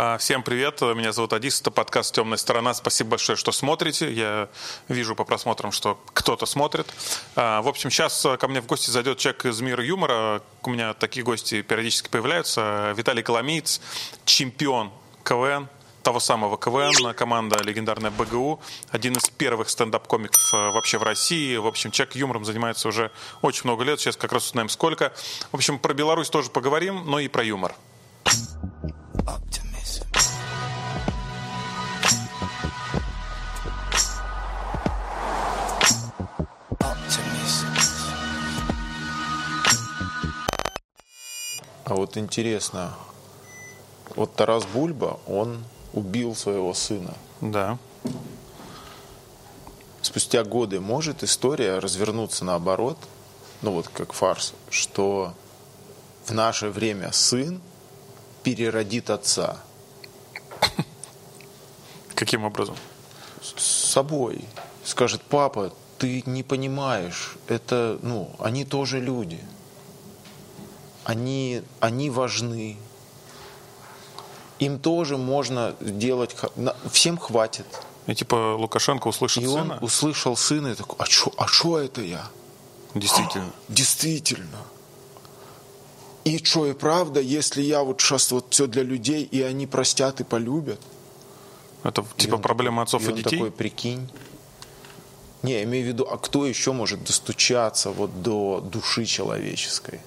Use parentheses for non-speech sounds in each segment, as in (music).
А, всем привет, меня зовут Адис, это подкаст «Темная сторона». Спасибо большое, что смотрите. Я вижу по просмотрам, что кто-то смотрит. А, в общем, сейчас ко мне в гости зайдет человек из мира юмора. У меня такие гости периодически появляются. Виталий Коломиец, чемпион КВН, того самого КВН, команда легендарная БГУ, один из первых стендап-комиков э, вообще в России. В общем, человек юмором занимается уже очень много лет, сейчас как раз узнаем сколько. В общем, про Беларусь тоже поговорим, но и про юмор. А вот интересно, вот Тарас Бульба, он убил своего сына. Да. Спустя годы может история развернуться наоборот, ну вот как фарс, что в наше время сын переродит отца. Каким образом? С собой. Скажет, папа, ты не понимаешь, это, ну, они тоже люди они, они важны. Им тоже можно делать, всем хватит. И типа Лукашенко услышал и сына? он услышал сына и такой, а что а шо это я? Действительно. А, (gasps) действительно. И что, и правда, если я вот сейчас вот все для людей, и они простят и полюбят? Это типа и проблема отцов и, и он детей? такой, прикинь. Не, я имею в виду, а кто еще может достучаться вот до души человеческой?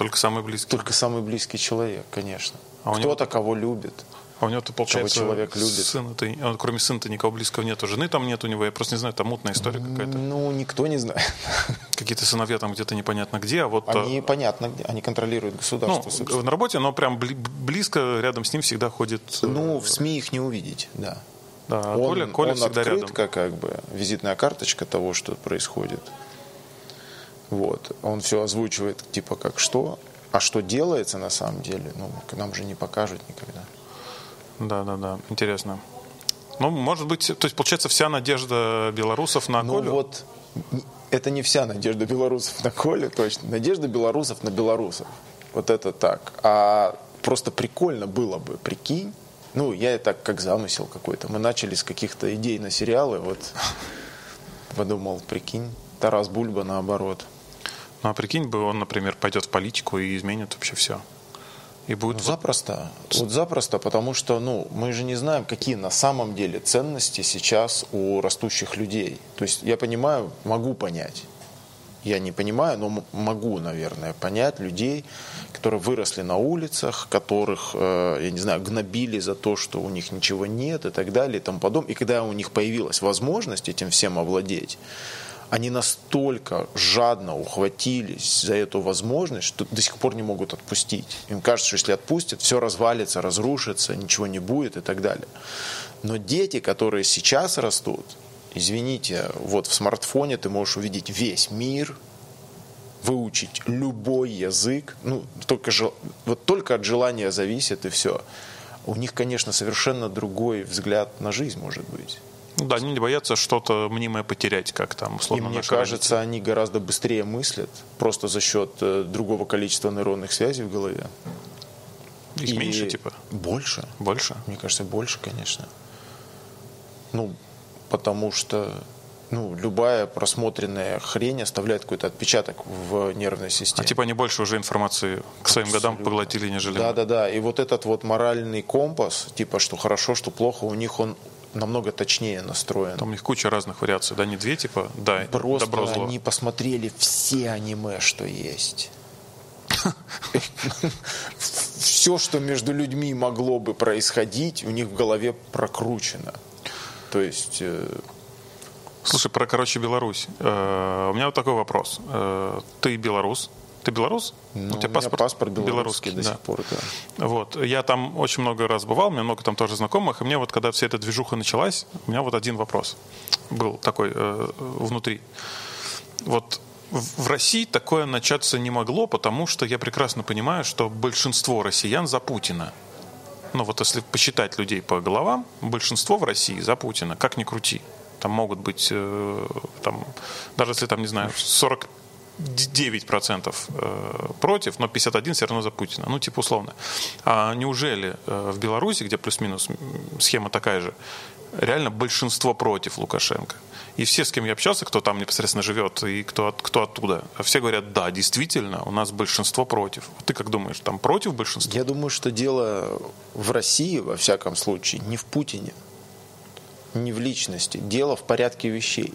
Только самый близкий. Только самый близкий человек, конечно. А Кто-то, него... кого любит. А у него-то, получается, человек любит. Сын -то, он, кроме сына-то никого близкого нету. Жены там нет у него, я просто не знаю, там мутная история какая-то. Ну, никто не знает. (laughs) Какие-то сыновья там где-то непонятно где, а вот... Они понятно где, они контролируют государство. Ну, на работе, но прям близко рядом с ним всегда ходит... Ну, в СМИ их не увидеть, да. Да, а он, Коля, Коля он всегда открыт, рядом. Как бы визитная карточка того, что происходит. Вот. Он все озвучивает, типа, как что, а что делается на самом деле, ну, нам же не покажут никогда. Да, да, да. Интересно. Ну, может быть, то есть, получается, вся надежда белорусов на ну, Колю? вот, это не вся надежда белорусов на Колю, точно. Надежда белорусов на белорусов. Вот это так. А просто прикольно было бы, прикинь. Ну, я это как замысел какой-то. Мы начали с каких-то идей на сериалы, вот подумал, прикинь, Тарас Бульба наоборот. Ну а прикинь бы, он, например, пойдет в политику и изменит вообще все. И будет ну, запросто. Вот запросто, потому что ну, мы же не знаем, какие на самом деле ценности сейчас у растущих людей. То есть я понимаю, могу понять. Я не понимаю, но могу, наверное, понять людей, которые выросли на улицах, которых, э, я не знаю, гнобили за то, что у них ничего нет и так далее и тому подобное. И когда у них появилась возможность этим всем овладеть, они настолько жадно ухватились за эту возможность, что до сих пор не могут отпустить. Им кажется, что если отпустят, все развалится, разрушится, ничего не будет и так далее. Но дети, которые сейчас растут, извините, вот в смартфоне ты можешь увидеть весь мир, выучить любой язык, ну, только, вот только от желания зависит и все. У них, конечно, совершенно другой взгляд на жизнь может быть. Ну да, они не боятся что-то мнимое потерять, как там, условно. И мне кажется, родители. они гораздо быстрее мыслят, просто за счет э, другого количества нейронных связей в голове. Их и меньше, типа? Больше. Больше? Мне кажется, больше, конечно. Ну, потому что ну, любая просмотренная хрень оставляет какой-то отпечаток в нервной системе. А типа они больше уже информации к своим Абсолютно. годам поглотили, нежели... Да-да-да, и вот этот вот моральный компас, типа, что хорошо, что плохо, у них он намного точнее настроен. Там у них куча разных вариаций, да, не две типа, да, Просто добро, зло. они посмотрели все аниме, что есть. Все, что между людьми могло бы происходить, у них в голове прокручено. То есть... Э, Слушай, про, короче, Беларусь. Э, у меня вот такой вопрос. Э, ты белорус, ты белорус? Ну, у тебя у паспорт, паспорт белорусский, белорусский до да. сих пор, да. Вот. Я там очень много раз бывал, у меня много там тоже знакомых, и мне вот, когда вся эта движуха началась, у меня вот один вопрос был такой э, внутри. Вот в России такое начаться не могло, потому что я прекрасно понимаю, что большинство россиян за Путина. Ну вот если посчитать людей по головам, большинство в России за Путина, как ни крути. Там могут быть, э, там, даже если там, не знаю, 40 9% э, против, но 51% все равно за Путина. Ну, типа условно. А неужели э, в Беларуси, где плюс-минус схема такая же, реально большинство против Лукашенко? И все, с кем я общался, кто там непосредственно живет и кто, кто оттуда, все говорят, да, действительно, у нас большинство против. Ты как думаешь, там против большинства? Я думаю, что дело в России, во всяком случае, не в Путине, не в личности. Дело в порядке вещей.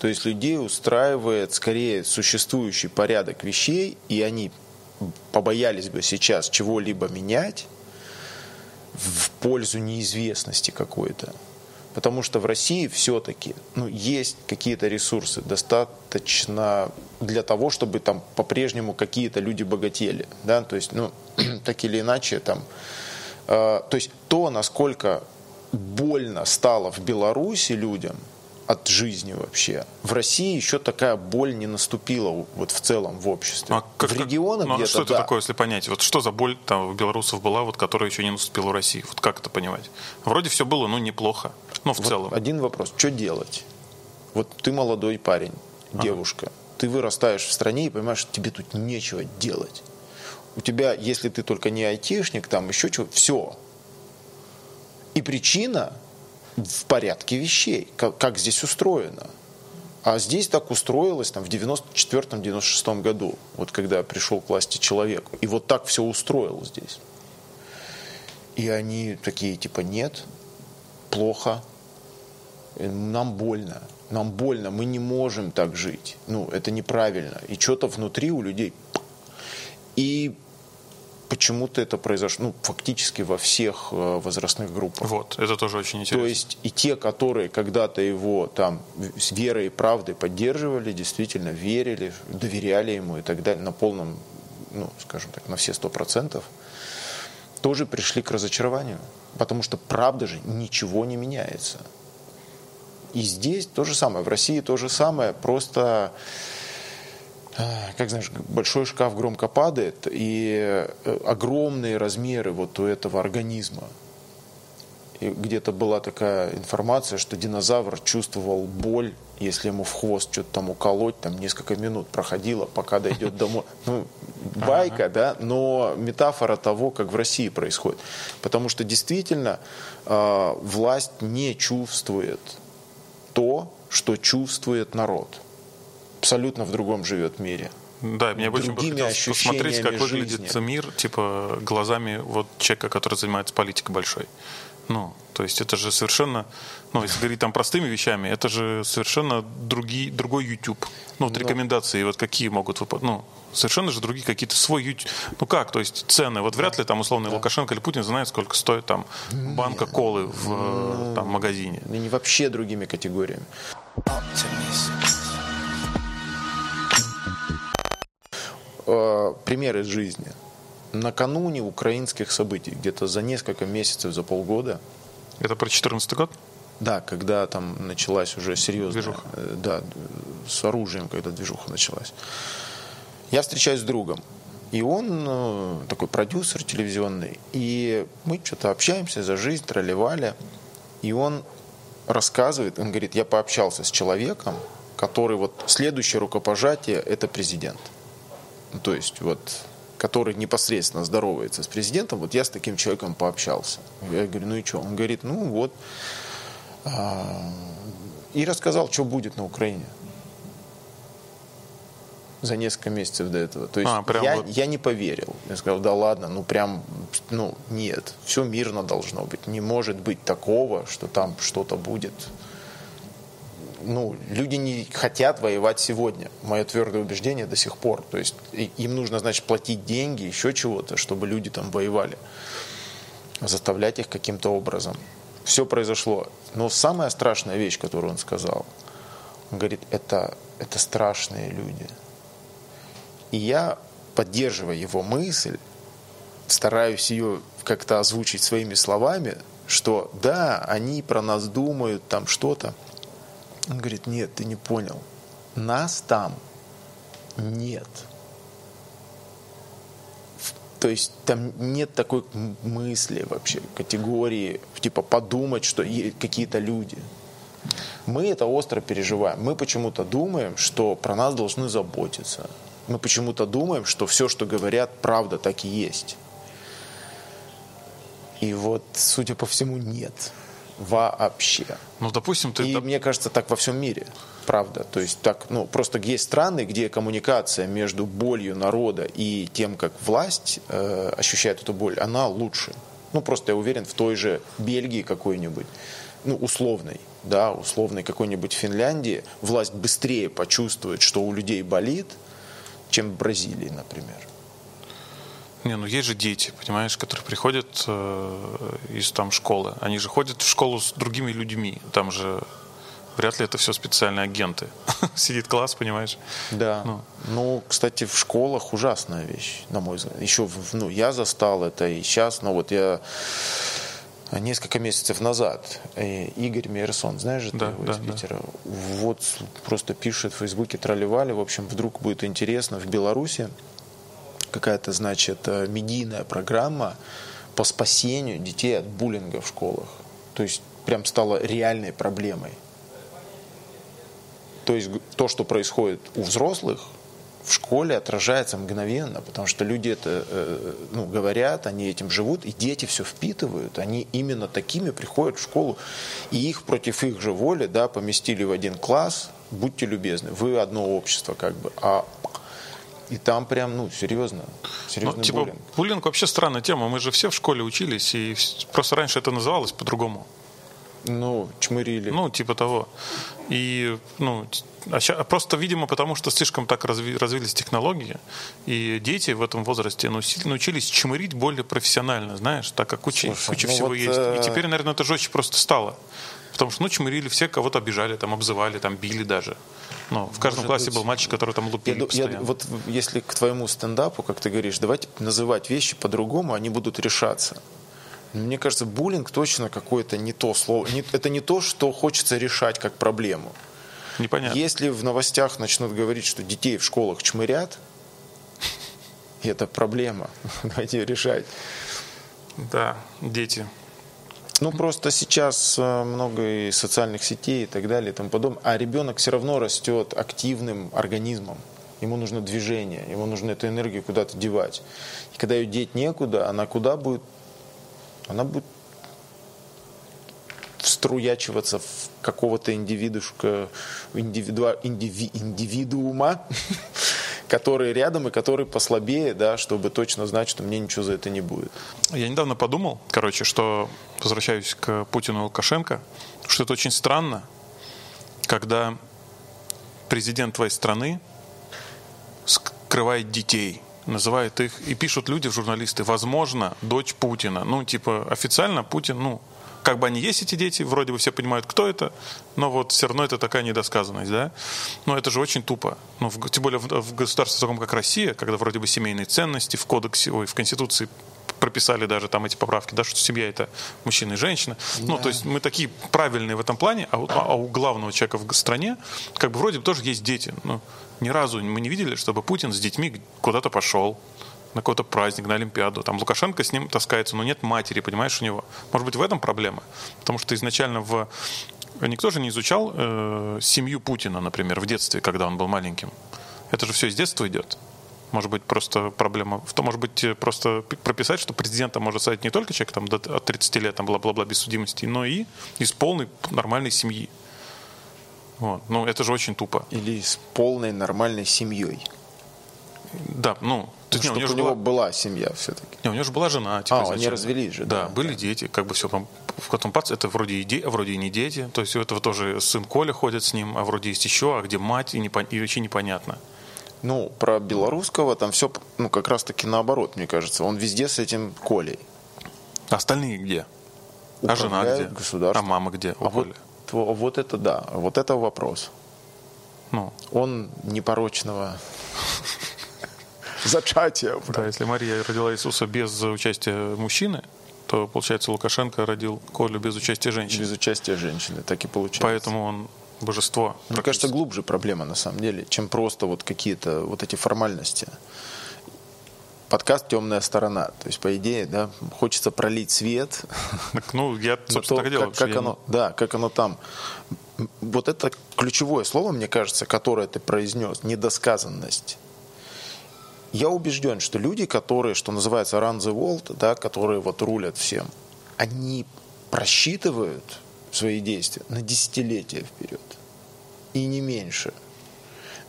То есть людей устраивает скорее существующий порядок вещей, и они побоялись бы сейчас чего-либо менять в пользу неизвестности какой-то. Потому что в России все-таки ну, есть какие-то ресурсы достаточно для того, чтобы там по-прежнему какие-то люди богатели. Да? То есть, ну, (clears throat) так или иначе, там, э, то есть то, насколько больно стало в Беларуси людям – от жизни вообще. В России еще такая боль не наступила вот в целом в обществе. А как, в регионах ну, а Что это да. такое, если понять? Вот что за боль там у белорусов была, вот, которая еще не наступила в России? Вот как это понимать? Вроде все было, ну, неплохо. Ну, в вот целом. Один вопрос. Что делать? Вот ты молодой парень, ага. девушка. Ты вырастаешь в стране и понимаешь, что тебе тут нечего делать. У тебя, если ты только не айтишник, там еще чего, все. И причина в порядке вещей, как, как здесь устроено. А здесь так устроилось там, в 94-96 году, вот когда пришел к власти человек. И вот так все устроил здесь. И они такие, типа, нет, плохо, нам больно, нам больно, мы не можем так жить. Ну, это неправильно. И что-то внутри у людей. И почему-то это произошло ну, фактически во всех э, возрастных группах. Вот, это тоже очень интересно. То есть и те, которые когда-то его там с верой и правдой поддерживали, действительно верили, доверяли ему и так далее, на полном, ну, скажем так, на все сто процентов, тоже пришли к разочарованию. Потому что правда же ничего не меняется. И здесь то же самое, в России то же самое, просто как знаешь, большой шкаф громко падает, и э, огромные размеры вот у этого организма. И где-то была такая информация, что динозавр чувствовал боль, если ему в хвост что-то там уколоть, там несколько минут проходило, пока дойдет домой. Ну, байка, да, но метафора того, как в России происходит. Потому что действительно э, власть не чувствует то, что чувствует народ абсолютно в другом живет мире. Да, мне очень бы хотелось посмотреть, как выглядит жизни. мир, типа, глазами вот человека, который занимается политикой большой. Ну, то есть это же совершенно, ну, если говорить там простыми вещами, это же совершенно другие, другой YouTube. Ну, вот Но... рекомендации вот какие могут выпадать, ну, совершенно же другие какие-то свой YouTube. Ну как, то есть цены, вот вряд ли там условный да. Лукашенко или Путин знает, сколько стоит там банка Нет. колы в ну, там, магазине. Не вообще другими категориями. Э, пример из жизни. Накануне украинских событий, где-то за несколько месяцев, за полгода. Это про 2014 год? Да, когда там началась уже серьезная... Движуха. Э, да, с оружием, когда движуха началась. Я встречаюсь с другом. И он э, такой продюсер телевизионный. И мы что-то общаемся за жизнь, тролливали. И он рассказывает, он говорит, я пообщался с человеком, который вот следующее рукопожатие – это президент то есть вот который непосредственно здоровается с президентом, вот я с таким человеком пообщался. Я говорю, ну и что? Он говорит, ну вот. А, и рассказал, что будет на Украине за несколько месяцев до этого. То есть а, я, вот... я не поверил. Я сказал, да ладно, ну прям, ну нет, все мирно должно быть. Не может быть такого, что там что-то будет ну, люди не хотят воевать сегодня. Мое твердое убеждение до сих пор. То есть им нужно, значит, платить деньги, еще чего-то, чтобы люди там воевали. Заставлять их каким-то образом. Все произошло. Но самая страшная вещь, которую он сказал, он говорит, это, это страшные люди. И я, поддерживая его мысль, стараюсь ее как-то озвучить своими словами, что да, они про нас думают, там что-то, он говорит, нет, ты не понял. Нас там нет. То есть там нет такой мысли вообще, категории, типа подумать, что какие-то люди. мы это остро переживаем. Мы почему-то думаем, что про нас должны заботиться. Мы почему-то думаем, что все, что говорят, правда так и есть. И вот, судя по всему, нет. Вообще. Ну, допустим, ты... И мне кажется, так во всем мире. Правда. То есть так, ну, просто есть страны, где коммуникация между болью народа и тем, как власть э, ощущает эту боль, она лучше. Ну, просто я уверен, в той же Бельгии какой-нибудь, ну, условной, да, условной какой-нибудь Финляндии, власть быстрее почувствует, что у людей болит, чем в Бразилии, например. Не, ну есть же дети, понимаешь, которые приходят э, из там школы. Они же ходят в школу с другими людьми. Там же вряд ли это все специальные агенты. (laughs) Сидит класс, понимаешь? Да. Ну. ну, кстати, в школах ужасная вещь, на мой взгляд. Еще, ну, я застал это и сейчас, но вот я несколько месяцев назад э, Игорь Мейерсон, знаешь же да, его да, из Питера, да. вот просто пишет в Фейсбуке тролливали, в общем, вдруг будет интересно в Беларуси какая-то, значит, э, медийная программа по спасению детей от буллинга в школах. То есть прям стало реальной проблемой. То есть то, что происходит у взрослых, в школе отражается мгновенно, потому что люди это э, ну, говорят, они этим живут, и дети все впитывают, они именно такими приходят в школу, и их против их же воли да, поместили в один класс, будьте любезны, вы одно общество как бы, а и там прям, ну, серьезно, серьезно ну, типа, буллинг. Буллинг вообще странная тема. Мы же все в школе учились, и просто раньше это называлось по-другому. Ну, чмырили. Ну, типа того. И, ну, а ща, просто, видимо, потому что слишком так разви, развились технологии, и дети в этом возрасте научились чмырить более профессионально, знаешь, так как куча, Слушай, куча ну всего вот, есть. И э, теперь, наверное, это жестче просто стало. Потому что, ну, чмырили все, кого-то обижали, там, обзывали, там, били даже. Ну, в каждом Может классе быть. был мальчик, который там лупил. я, я, Вот если к твоему стендапу, как ты говоришь, давайте называть вещи по-другому, они будут решаться. Мне кажется, буллинг точно какое-то не то слово. Не, это не то, что хочется решать как проблему. Непонятно. Если в новостях начнут говорить, что детей в школах чмырят, (laughs) это проблема. (laughs) Давайте решать. Да, дети. Ну, просто сейчас э, много и социальных сетей и так далее и тому подобное. А ребенок все равно растет активным организмом. Ему нужно движение, ему нужно эту энергию куда-то девать. И когда ее деть некуда, она куда будет? Она будет вструячиваться в какого-то индивидушка, индивидуа, индиви, индивидуума, (laughs) который рядом и который послабее, да, чтобы точно знать, что мне ничего за это не будет. Я недавно подумал, короче, что, возвращаюсь к Путину и Лукашенко, что это очень странно, когда президент твоей страны скрывает детей, называет их, и пишут люди, журналисты, возможно, дочь Путина. Ну, типа, официально Путин, ну, как бы они есть, эти дети, вроде бы все понимают, кто это, но вот все равно это такая недосказанность, да. Но это же очень тупо. Ну, в, тем более в, в государстве таком, как Россия, когда вроде бы семейные ценности в кодексе, ой, в Конституции прописали даже там эти поправки, да, что семья это мужчина и женщина. Да. Ну, то есть мы такие правильные в этом плане, а, а у главного человека в стране как бы вроде бы тоже есть дети. Ну, ни разу мы не видели, чтобы Путин с детьми куда-то пошел на какой-то праздник, на Олимпиаду. Там Лукашенко с ним таскается, но нет матери, понимаешь, у него. Может быть, в этом проблема? Потому что изначально в... Никто же не изучал э, семью Путина, например, в детстве, когда он был маленьким. Это же все из детства идет. Может быть, просто проблема в том, может быть, просто прописать, что президента может стать не только человек там, до, от 30 лет, там, бла-бла-бла, без судимости, но и из полной нормальной семьи. Вот. Ну, это же очень тупо. Или с полной нормальной семьей. Да, ну, то есть, ну, не, у, у него была... была семья все-таки. Не, у него же была жена. Типа, а, они развелись же. Да, да были да. дети, как бы все там. В каком пац это вроде и, де, а вроде и не дети. То есть у этого тоже сын Коля ходит с ним, а вроде есть еще, а где мать, и, не, и вообще непонятно. Ну, про белорусского там все, ну, как раз-таки наоборот, мне кажется. Он везде с этим Колей. А остальные где? а жена где? А мама где? А вот, вот это да, вот это вопрос. Ну. Он непорочного (laughs) (laughs) зачатия. Да, если Мария родила Иисуса без участия мужчины, то, получается, Лукашенко родил Колю без участия женщины. Без участия женщины, так и получается. Поэтому он божество. Мне кажется, глубже проблема на самом деле, чем просто вот какие-то вот эти формальности. Подкаст «Темная сторона». То есть, по идее, да, хочется пролить свет. Так, ну, я, (laughs) собственно, то, так делал. Как, как оно, не... Да, как оно там вот это ключевое слово, мне кажется, которое ты произнес, недосказанность. Я убежден, что люди, которые, что называется, run the world, да, которые вот рулят всем, они просчитывают свои действия на десятилетия вперед. И не меньше.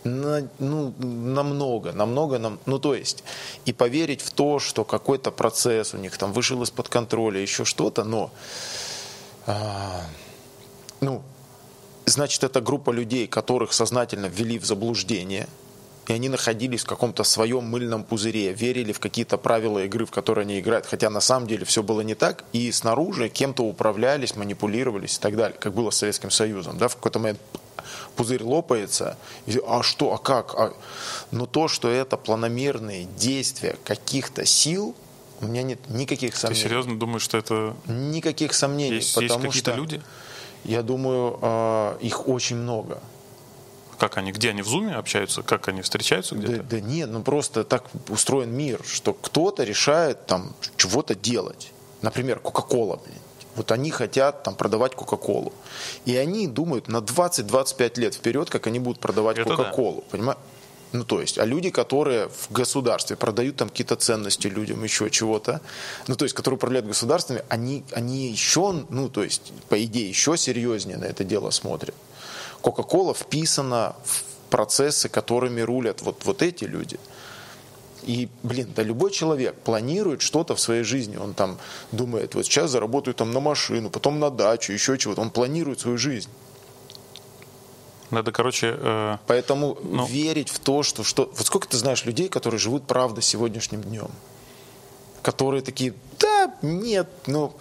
На, ну, намного, намного, нам, ну то есть, и поверить в то, что какой-то процесс у них там вышел из-под контроля, еще что-то, но, а, ну, значит, это группа людей, которых сознательно ввели в заблуждение – и они находились в каком-то своем мыльном пузыре, верили в какие-то правила игры, в которые они играют, хотя на самом деле все было не так, и снаружи кем-то управлялись, манипулировались и так далее, как было с Советским Союзом. Да? В какой-то момент пузырь лопается, и, а что, а как? А... Но то, что это планомерные действия каких-то сил, у меня нет никаких сомнений. Ты серьезно думаешь, что это... Никаких сомнений. Есть, потому есть какие-то люди? Я думаю, а, их очень много. Как они, где они в зуме общаются, как они встречаются где-то? Да, да нет, ну просто так устроен мир, что кто-то решает там чего-то делать. Например, Кока-Кола, Вот они хотят там продавать Кока-Колу. И они думают на 20-25 лет вперед, как они будут продавать Кока-Колу. Да. Понимаешь? Ну, то есть, а люди, которые в государстве продают там какие-то ценности людям, еще чего-то, ну, то есть, которые управляют государствами, они, они еще, ну, то есть, по идее, еще серьезнее на это дело смотрят. Кока-кола вписана в процессы, которыми рулят вот, вот эти люди. И, блин, да любой человек планирует что-то в своей жизни. Он там думает, вот сейчас заработаю там на машину, потом на дачу, еще чего-то. Он планирует свою жизнь. Надо, короче... Э, Поэтому ну... верить в то, что, что... Вот сколько ты знаешь людей, которые живут, правда, сегодняшним днем? Которые такие, да, нет, ну...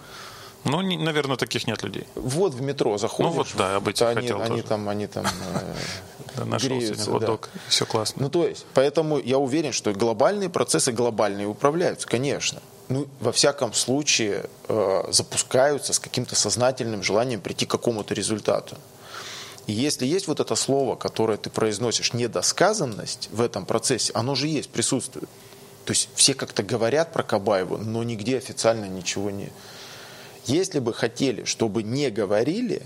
Ну, не, наверное, таких нет людей. Вот в метро заходишь. Ну вот, да, об этих они, хотел они тоже. там, они там э, Нашел сегодня все классно. Ну, то есть, поэтому я уверен, что глобальные процессы глобальные управляются, конечно. Ну, во всяком случае, э, запускаются с каким-то сознательным желанием прийти к какому-то результату. И если есть вот это слово, которое ты произносишь, недосказанность в этом процессе, оно же есть, присутствует. То есть все как-то говорят про Кабаеву, но нигде официально ничего не, если бы хотели, чтобы не говорили,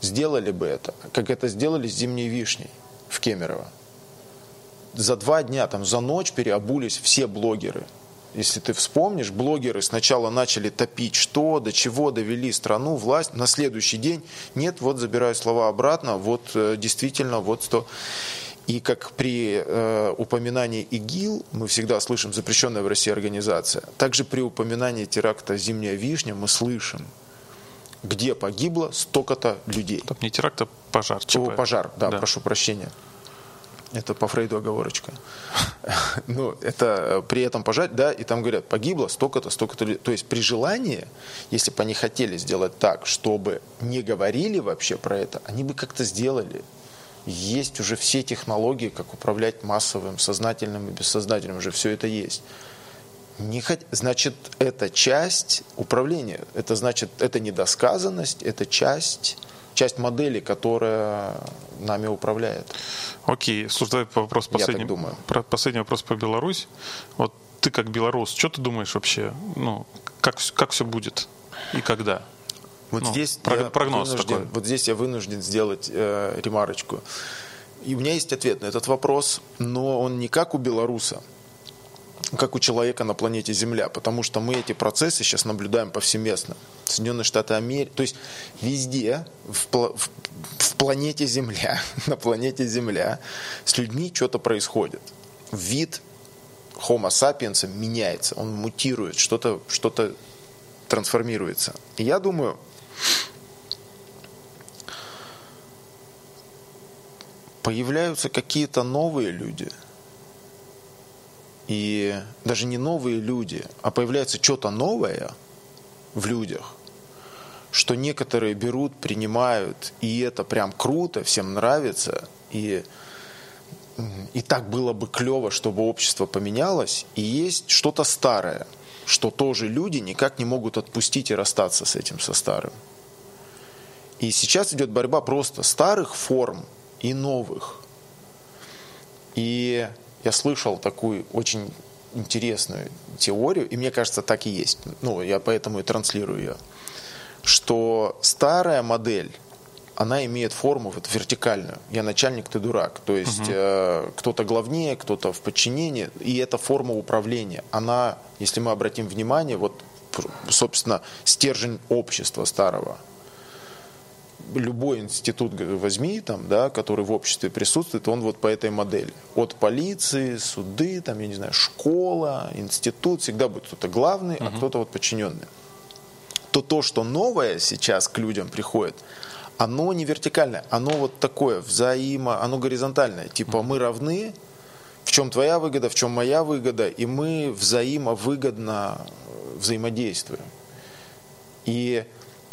сделали бы это, как это сделали с зимней вишней в Кемерово. За два дня, там, за ночь переобулись все блогеры. Если ты вспомнишь, блогеры сначала начали топить, что, до чего довели страну, власть. На следующий день, нет, вот забираю слова обратно, вот э, действительно, вот что. И как при э, упоминании ИГИЛ мы всегда слышим запрещенная в России организация, также при упоминании теракта «Зимняя вишня» мы слышим, где погибло столько-то людей. Там не теракт, а пожар. О, пожар, да, да, прошу прощения. Это по Фрейду оговорочка. (laughs) ну, это при этом пожар, да, и там говорят, погибло столько-то, столько-то людей. То есть при желании, если бы они хотели сделать так, чтобы не говорили вообще про это, они бы как-то сделали есть уже все технологии, как управлять массовым, сознательным и бессознательным, уже все это есть. Не хот... Значит, это часть управления, это значит, это недосказанность, это часть, часть модели, которая нами управляет. Окей, слушай, давай вопрос последний. Я так думаю. Про, последний вопрос про Беларусь. Вот ты как белорус, что ты думаешь вообще? Ну, как, как все будет и когда? Вот ну, здесь прогноз вынужден, такой. Вот здесь я вынужден сделать э, ремарочку. И у меня есть ответ на этот вопрос, но он не как у белоруса, как у человека на планете Земля, потому что мы эти процессы сейчас наблюдаем повсеместно. Соединенные Штаты Америки, то есть везде, в, в, в планете Земля, (laughs) на планете Земля с людьми что-то происходит. Вид Homo sapiens меняется, он мутирует, что-то что, -то, трансформируется. И я думаю, появляются какие-то новые люди. И даже не новые люди, а появляется что-то новое в людях, что некоторые берут, принимают, и это прям круто, всем нравится, и, и так было бы клево, чтобы общество поменялось, и есть что-то старое, что тоже люди никак не могут отпустить и расстаться с этим, со старым. И сейчас идет борьба просто старых форм и новых. И я слышал такую очень интересную теорию, и мне кажется, так и есть. Ну, я поэтому и транслирую ее, что старая модель она имеет форму вот вертикальную. Я начальник, ты дурак. То есть угу. э, кто-то главнее, кто-то в подчинении. И эта форма управления, она, если мы обратим внимание, вот, собственно, стержень общества старого. Любой институт возьми, там, да, который в обществе присутствует, он вот по этой модели. От полиции, суды, там, я не знаю, школа, институт, всегда будет кто-то главный, угу. а кто-то вот подчиненный. То то, что новое сейчас к людям приходит – оно не вертикальное, оно вот такое, взаимо, оно горизонтальное. Типа мы равны, в чем твоя выгода, в чем моя выгода, и мы взаимовыгодно э, взаимодействуем. И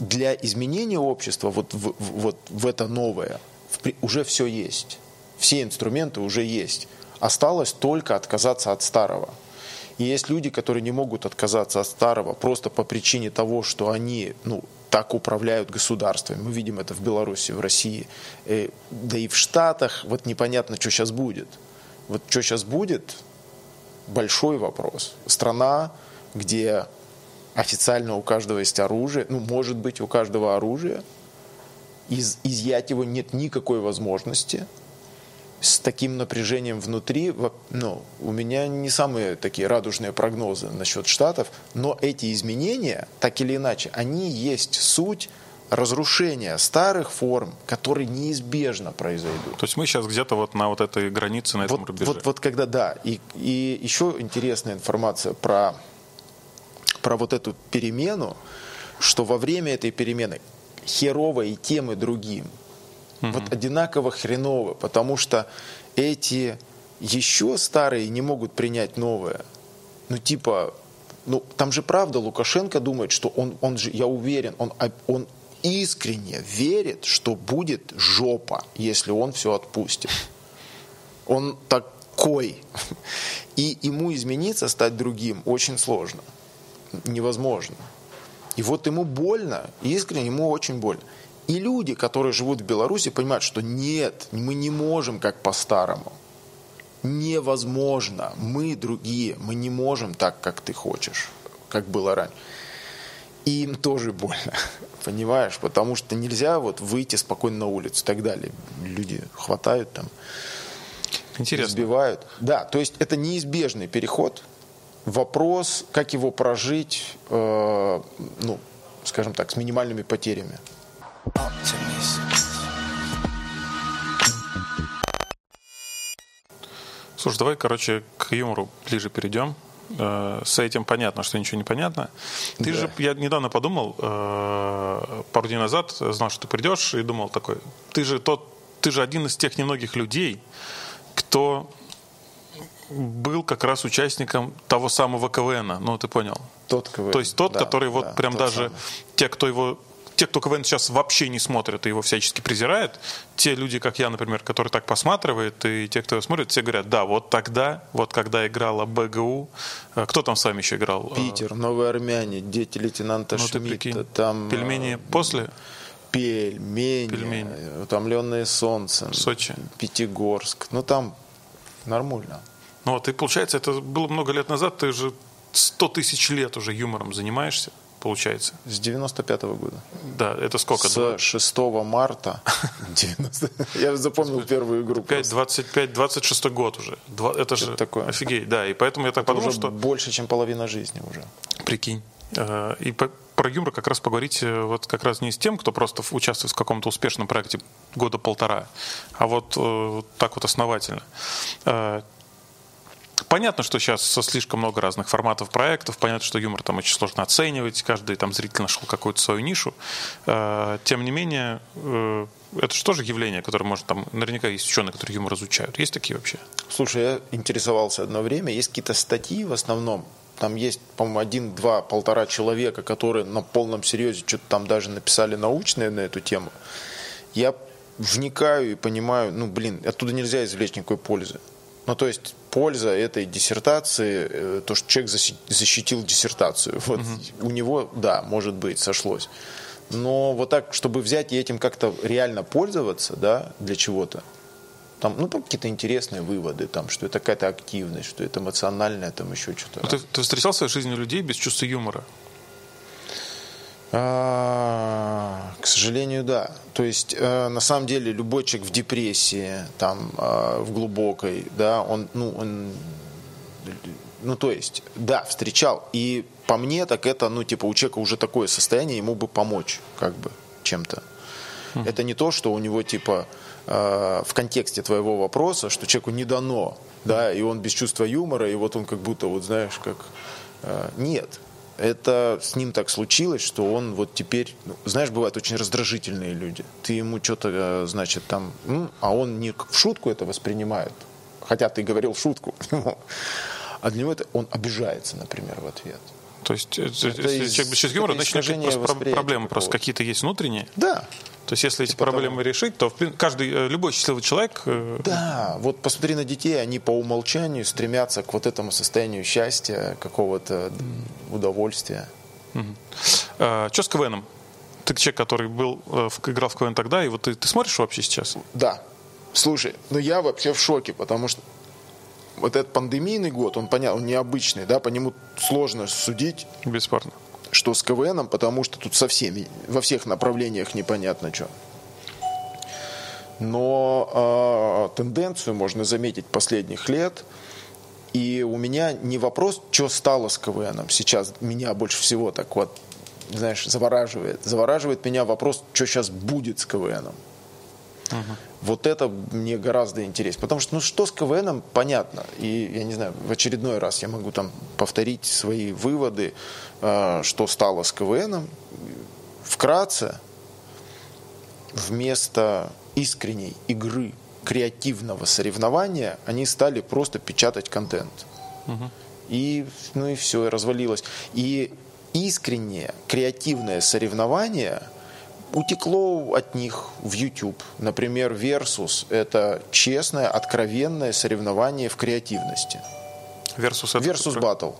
для изменения общества вот в, вот в это новое уже все есть. Все инструменты уже есть. Осталось только отказаться от старого. И есть люди, которые не могут отказаться от старого просто по причине того, что они ну, так управляют государствами. Мы видим это в Беларуси, в России, э, да и в Штатах. Вот непонятно, что сейчас будет. Вот что сейчас будет, большой вопрос. Страна, где официально у каждого есть оружие, ну, может быть, у каждого оружие, из, изъять его нет никакой возможности – с таким напряжением внутри, ну, у меня не самые такие радужные прогнозы насчет Штатов, но эти изменения, так или иначе, они есть суть разрушения старых форм, которые неизбежно произойдут. То есть мы сейчас где-то вот на вот этой границе, на этом вот, рубеже. Вот, вот когда, да. И, и еще интересная информация про, про вот эту перемену, что во время этой перемены херово и тем, и другим – Угу. Вот одинаково хреново, потому что эти еще старые не могут принять новое. Ну, типа, ну, там же правда Лукашенко думает, что он, он же, я уверен, он, он искренне верит, что будет жопа, если он все отпустит. Он такой. (laughs) И ему измениться, стать другим очень сложно. Невозможно. И вот ему больно, искренне ему очень больно. И люди, которые живут в Беларуси, понимают, что нет, мы не можем как по-старому. Невозможно. Мы другие. Мы не можем так, как ты хочешь, как было раньше. И им тоже больно, (laughs) понимаешь? Потому что нельзя вот выйти спокойно на улицу и так далее. Люди хватают там, Интересно. сбивают. Да, то есть это неизбежный переход. Вопрос, как его прожить, э, ну, скажем так, с минимальными потерями. Слушай, давай, короче, к юмору ближе перейдем. Э, с этим понятно, что ничего не понятно. Ты да. же, я недавно подумал, э, пару дней назад, знал, что ты придешь, и думал такой, ты же тот, ты же один из тех немногих людей, кто был как раз участником того самого КВН, ну ты понял? Тот КВН. То есть тот, да, который вот да, прям даже самый. те, кто его те, кто КВН сейчас вообще не смотрят и его всячески презирают, те люди, как я, например, которые так посматривают, и те, кто его смотрит, все говорят, да, вот тогда, вот когда играла БГУ, э, кто там с вами еще играл? Питер, Новые Армяне, Дети лейтенанта ну, Шмидта, там... Пельмени э, после? Пельмени, Пельмени, Утомленные солнцем, Сочи, Пятигорск, ну там нормально. Ну вот, и получается, это было много лет назад, ты же сто тысяч лет уже юмором занимаешься получается? С 95 -го года. Да, это сколько? С 6 марта (laughs) 90 Я запомнил первую игру. 5, 25, 26 год уже. Это же такое. офигеть, да. И поэтому я так это подумал, что... больше, чем половина жизни уже. Прикинь. Э, и про юмор как раз поговорить э, вот как раз не с тем, кто просто участвует в каком-то успешном проекте года полтора, а вот э, так вот основательно. Понятно, что сейчас слишком много разных форматов проектов, понятно, что юмор там очень сложно оценивать, каждый там зритель нашел какую-то свою нишу. Э, тем не менее, э, это же тоже явление, которое может там, наверняка есть ученые, которые юмор изучают. Есть такие вообще? Слушай, я интересовался одно время, есть какие-то статьи в основном, там есть, по-моему, один, два, полтора человека, которые на полном серьезе что-то там даже написали научное на эту тему. Я вникаю и понимаю, ну, блин, оттуда нельзя извлечь никакой пользы. Ну, то есть польза этой диссертации, э, то, что человек защитил диссертацию. Вот угу. у него, да, может быть, сошлось. Но вот так, чтобы взять и этим как-то реально пользоваться, да, для чего-то, там, ну, там какие-то интересные выводы, там, что это какая-то активность, что это эмоциональное, там еще что-то. Ты, ты встречал в своей жизни людей без чувства юмора? А, К сожалению, да. То есть, э, на самом деле, любой человек в депрессии, там, э, в глубокой, да, он, ну, он, ну, то есть, да, встречал. И по мне, так это, ну, типа, у человека уже такое состояние, ему бы помочь, как бы, чем-то. Mm-hmm. Это не то, что у него, типа, э, в контексте твоего вопроса, что человеку не дано, да, и он без чувства юмора, и вот он как будто, вот знаешь, как... Э, нет, это с ним так случилось, что он вот теперь, ну, знаешь, бывают очень раздражительные люди. Ты ему что-то, э, значит, там, а он не в шутку это воспринимает, хотя ты говорил шутку, (laughs) а для него это он обижается, например, в ответ. То есть, э, это если из, человек без чувства юмора, значит, просто проблемы просто какие-то есть внутренние. Да. То есть, если эти типа проблемы решить, то каждый, э, любой счастливый человек... Э, да, вот посмотри на детей, они по умолчанию стремятся к вот этому состоянию счастья, какого-то удовольствия. Угу. А, что с КВНом? Ты человек, который был, играл в КВН тогда, и вот ты, ты смотришь вообще сейчас? Да. Слушай, ну я вообще в шоке, потому что вот этот пандемийный год, он понятно, он необычный, да, по нему сложно судить. Бесспорно. Что с КВНом, потому что тут со всеми, во всех направлениях непонятно что. Но э, тенденцию можно заметить последних лет. И у меня не вопрос, что стало с КВНом. Сейчас меня больше всего так вот, знаешь, завораживает. Завораживает меня вопрос, что сейчас будет с КВНом. Угу. Вот это мне гораздо интереснее. Потому что, ну что с КВНом, понятно. И, я не знаю, в очередной раз я могу там повторить свои выводы, э, что стало с КВНом. Вкратце, вместо искренней игры, креативного соревнования, они стали просто печатать контент. Угу. И, ну и все, и развалилось. И искреннее, креативное соревнование – утекло от них в YouTube. Например, Versus – это честное, откровенное соревнование в креативности. Versus это Versus Battle.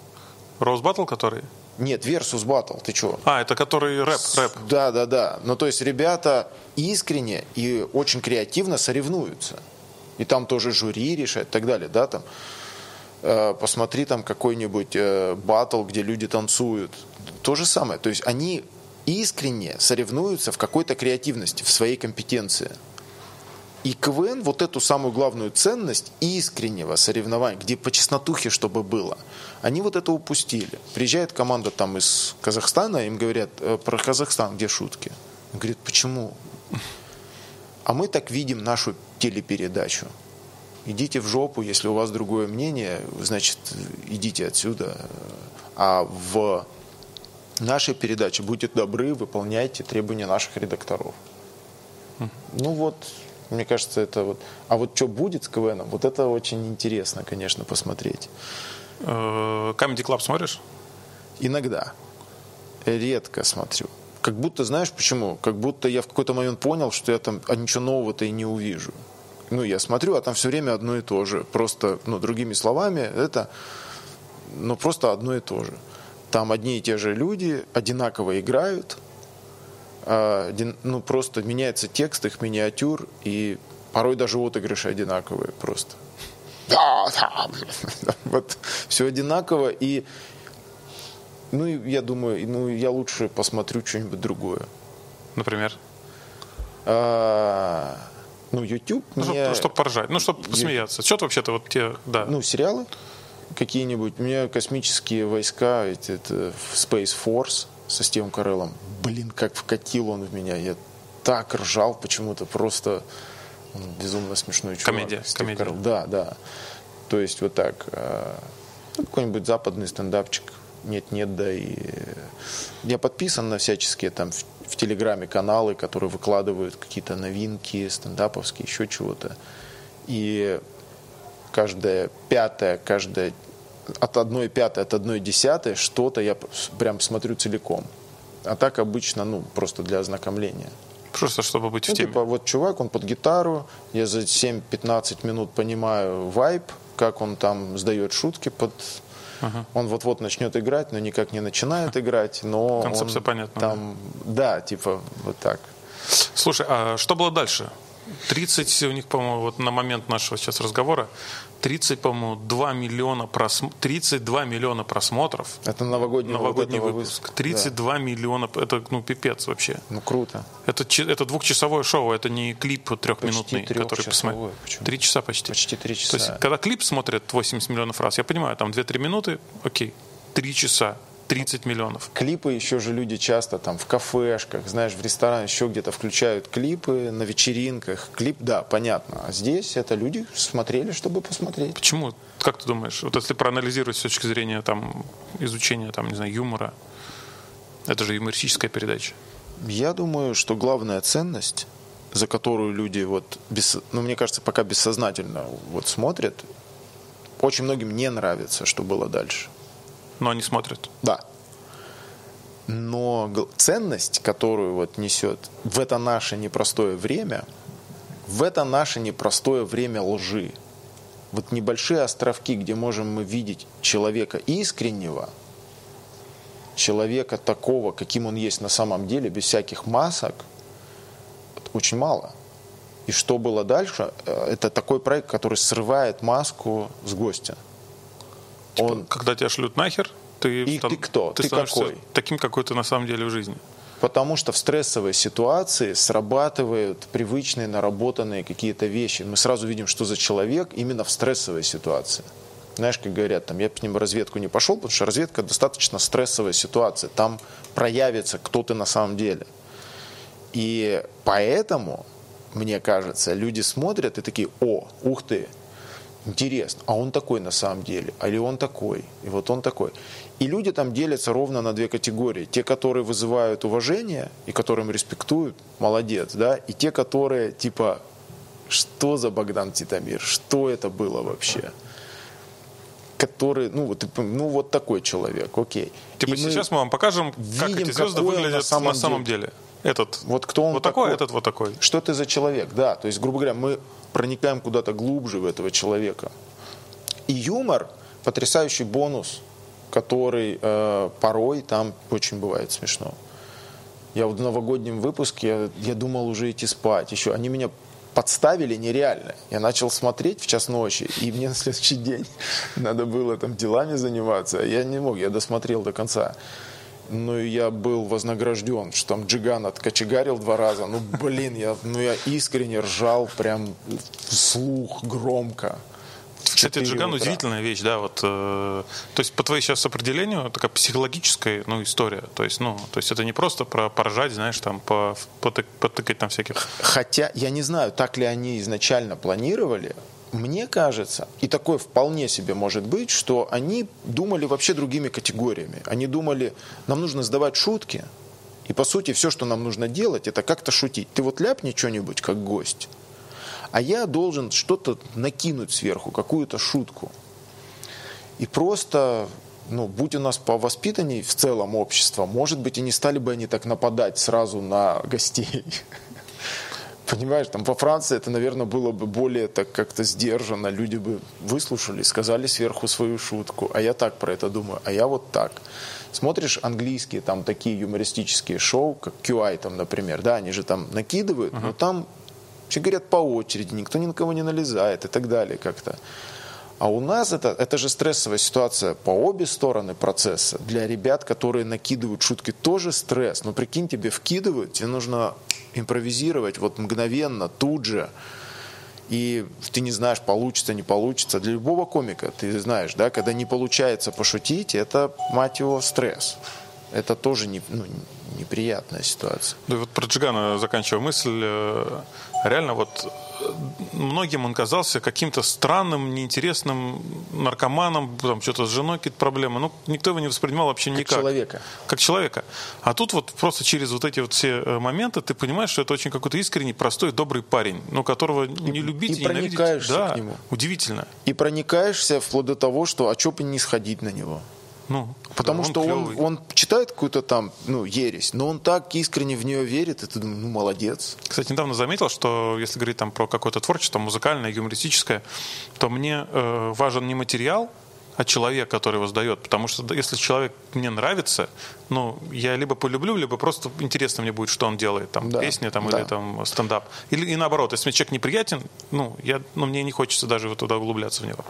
Rose Battle который? Нет, Versus Battle, ты чего? А, это который рэп, рэп. Да, да, да. Ну, то есть ребята искренне и очень креативно соревнуются. И там тоже жюри решает и так далее, да, там. Э, посмотри там какой-нибудь э, батл, где люди танцуют. То же самое. То есть они искренне соревнуются в какой-то креативности, в своей компетенции. И КВН вот эту самую главную ценность искреннего соревнования, где по чеснотухе чтобы было, они вот это упустили. Приезжает команда там из Казахстана, им говорят, «Э, про Казахстан где шутки? Говорит, почему? А мы так видим нашу телепередачу. Идите в жопу, если у вас другое мнение, значит, идите отсюда. А в нашей передачи. Будьте добры, выполняйте требования наших редакторов. Ну вот, мне кажется, это вот... А вот что будет с КВНом, вот это очень интересно, конечно, посмотреть. Э, Comedy Club смотришь? Иногда. Редко смотрю. Как будто, знаешь почему? Как будто я в какой-то момент понял, что я там а ничего нового-то и не увижу. Ну, я смотрю, а там все время одно и то же. Просто, ну, другими словами, это, ну, просто одно и то же. Там одни и те же люди одинаково играют, а, ну просто меняется текст их миниатюр, и порой даже отыгрыши одинаковые просто. (laughs) Вот все одинаково, и ну, я думаю, ну, я лучше посмотрю что-нибудь другое. Например? А, ну, YouTube ну, мне... Чтобы, чтобы поржать, ну, чтобы посмеяться. Что-то вообще-то вот те, да. Ну, сериалы? Какие-нибудь. У меня космические войска, это, это Space Force со Стивом Кареллом. Блин, как вкатил он в меня. Я так ржал почему-то. Просто он безумно смешной чувак. Комедия. Стив комедия. Карелл. Да, да. То есть вот так. А, ну, какой-нибудь западный стендапчик. Нет-нет, да и... Я подписан на всяческие там в, в Телеграме каналы, которые выкладывают какие-то новинки, стендаповские, еще чего-то. И каждая пятая, каждая от одной пятой, от одной десятой что-то я прям смотрю целиком. А так обычно, ну, просто для ознакомления. Просто чтобы быть ну, в теме. Типа, вот чувак, он под гитару, я за 7-15 минут понимаю вайп, как он там сдает шутки под... Ага. Он вот-вот начнет играть, но никак не начинает (laughs) играть, но Концепция он понятна. Там, да, типа вот так. Слушай, а что было дальше? 30 у них, по-моему, вот на момент нашего сейчас разговора 30, по-моему, 2 миллиона прос... 32 миллиона просмотров. Это новогодний, новогодний вот выпуск. 32 да. миллиона, это ну пипец вообще. Ну круто. Это, это двухчасовое шоу, это не клип трехминутный, который посмотрел. Три часа почти. Почти три часа. То есть, когда клип смотрят 80 миллионов раз, я понимаю, там 2-3 минуты, окей, три часа. 30 миллионов. Клипы еще же люди часто там в кафешках, знаешь, в ресторанах еще где-то включают клипы на вечеринках. Клип, да, понятно. А здесь это люди смотрели, чтобы посмотреть. Почему? Как ты думаешь? Вот если проанализировать с точки зрения там, изучения там, не знаю, юмора, это же юмористическая передача. Я думаю, что главная ценность, за которую люди вот, без, ну, мне кажется, пока бессознательно вот смотрят, очень многим не нравится, что было дальше. Но они смотрят. Да. Но ценность, которую вот несет в это наше непростое время, в это наше непростое время лжи, вот небольшие островки, где можем мы видеть человека искреннего, человека такого, каким он есть на самом деле, без всяких масок, очень мало. И что было дальше? Э, это такой проект, который срывает маску с гостя. Типа, он... Когда тебя шлют нахер, ты, и там, ты кто? Ты, ты какой? Таким, какой ты на самом деле в жизни. Потому что в стрессовой ситуации срабатывают привычные, наработанные какие-то вещи. Мы сразу видим, что за человек именно в стрессовой ситуации. Знаешь, как говорят, там, я к ним разведку не пошел, потому что разведка достаточно стрессовая ситуация. Там проявится, кто ты на самом деле. И поэтому, мне кажется, люди смотрят и такие, о, ух ты, интересно, а он такой на самом деле, а или он такой, и вот он такой. И люди там делятся ровно на две категории. Те, которые вызывают уважение и которым респектуют, молодец, да, и те, которые типа, что за Богдан Титамир, что это было вообще? который, ну вот, ну вот такой человек, окей. Типа и сейчас мы вам покажем, как видим, эти звезды выглядят на самом, на самом деле. деле. Этот вот кто он вот такой, такой, этот вот такой. Что ты за человек, да. То есть, грубо говоря, мы проникаем куда-то глубже в этого человека. И юмор – потрясающий бонус, который э, порой там очень бывает смешно. Я вот в новогоднем выпуске, я, я думал уже идти спать. Еще они меня подставили нереально. Я начал смотреть в час ночи, и мне на следующий день (laughs) надо было там делами заниматься. Я не мог, я досмотрел до конца ну я был вознагражден, что там Джиган откочегарил два раза. Ну блин, я, ну я искренне ржал прям вслух громко. Кстати, Джиган удивительная вещь, да, вот, э, то есть по твоей сейчас определению такая психологическая, ну, история, то есть, ну, то есть это не просто про поржать, знаешь, там, по, потык, потыкать там всяких. Хотя я не знаю, так ли они изначально планировали, мне кажется, и такое вполне себе может быть, что они думали вообще другими категориями. Они думали, нам нужно сдавать шутки, и по сути все, что нам нужно делать, это как-то шутить. Ты вот ляпни что-нибудь как гость, а я должен что-то накинуть сверху, какую-то шутку. И просто, ну, будь у нас по воспитанию в целом общества, может быть, и не стали бы они так нападать сразу на гостей. Понимаешь, там во Франции это, наверное, было бы более так как-то сдержанно. Люди бы выслушали, сказали сверху свою шутку. А я так про это думаю, а я вот так. Смотришь английские там такие юмористические шоу, как QI там, например, да, они же там накидывают, uh-huh. но там все говорят по очереди, никто ни на кого не налезает и так далее как-то. А у нас это, это же стрессовая ситуация по обе стороны процесса. Для ребят, которые накидывают шутки, тоже стресс. Но прикинь, тебе вкидывают, тебе нужно импровизировать вот мгновенно, тут же. И ты не знаешь, получится, не получится. Для любого комика, ты знаешь, да, когда не получается пошутить, это, мать его, стресс. Это тоже не, ну, неприятная ситуация. Да, вот про Джигана заканчивая мысль. Э, реально вот многим он казался каким-то странным, неинтересным наркоманом, там что-то с женой какие-то проблемы. Ну, никто его не воспринимал вообще никак. Как человека. Как человека. А тут вот просто через вот эти вот все э, моменты ты понимаешь, что это очень какой-то искренний, простой, добрый парень, ну, которого не любить и, и проникаешься да, к нему. Удивительно. И проникаешься вплоть до того, что а что бы не сходить на него. Ну, Потому да, что он, он читает какую-то там, ну, ересь, но он так искренне в нее верит, и ты думаешь, ну, молодец. Кстати, недавно заметил, что если говорить там про какое-то творчество, музыкальное, юмористическое, то мне э, важен не материал, а человек, который его сдает. Потому что если человек мне нравится, ну, я либо полюблю, либо просто интересно мне будет, что он делает, там, да, песня там, да. или там стендап. Или и наоборот, если мне человек неприятен, ну, я, ну, мне не хочется даже вот туда углубляться в него.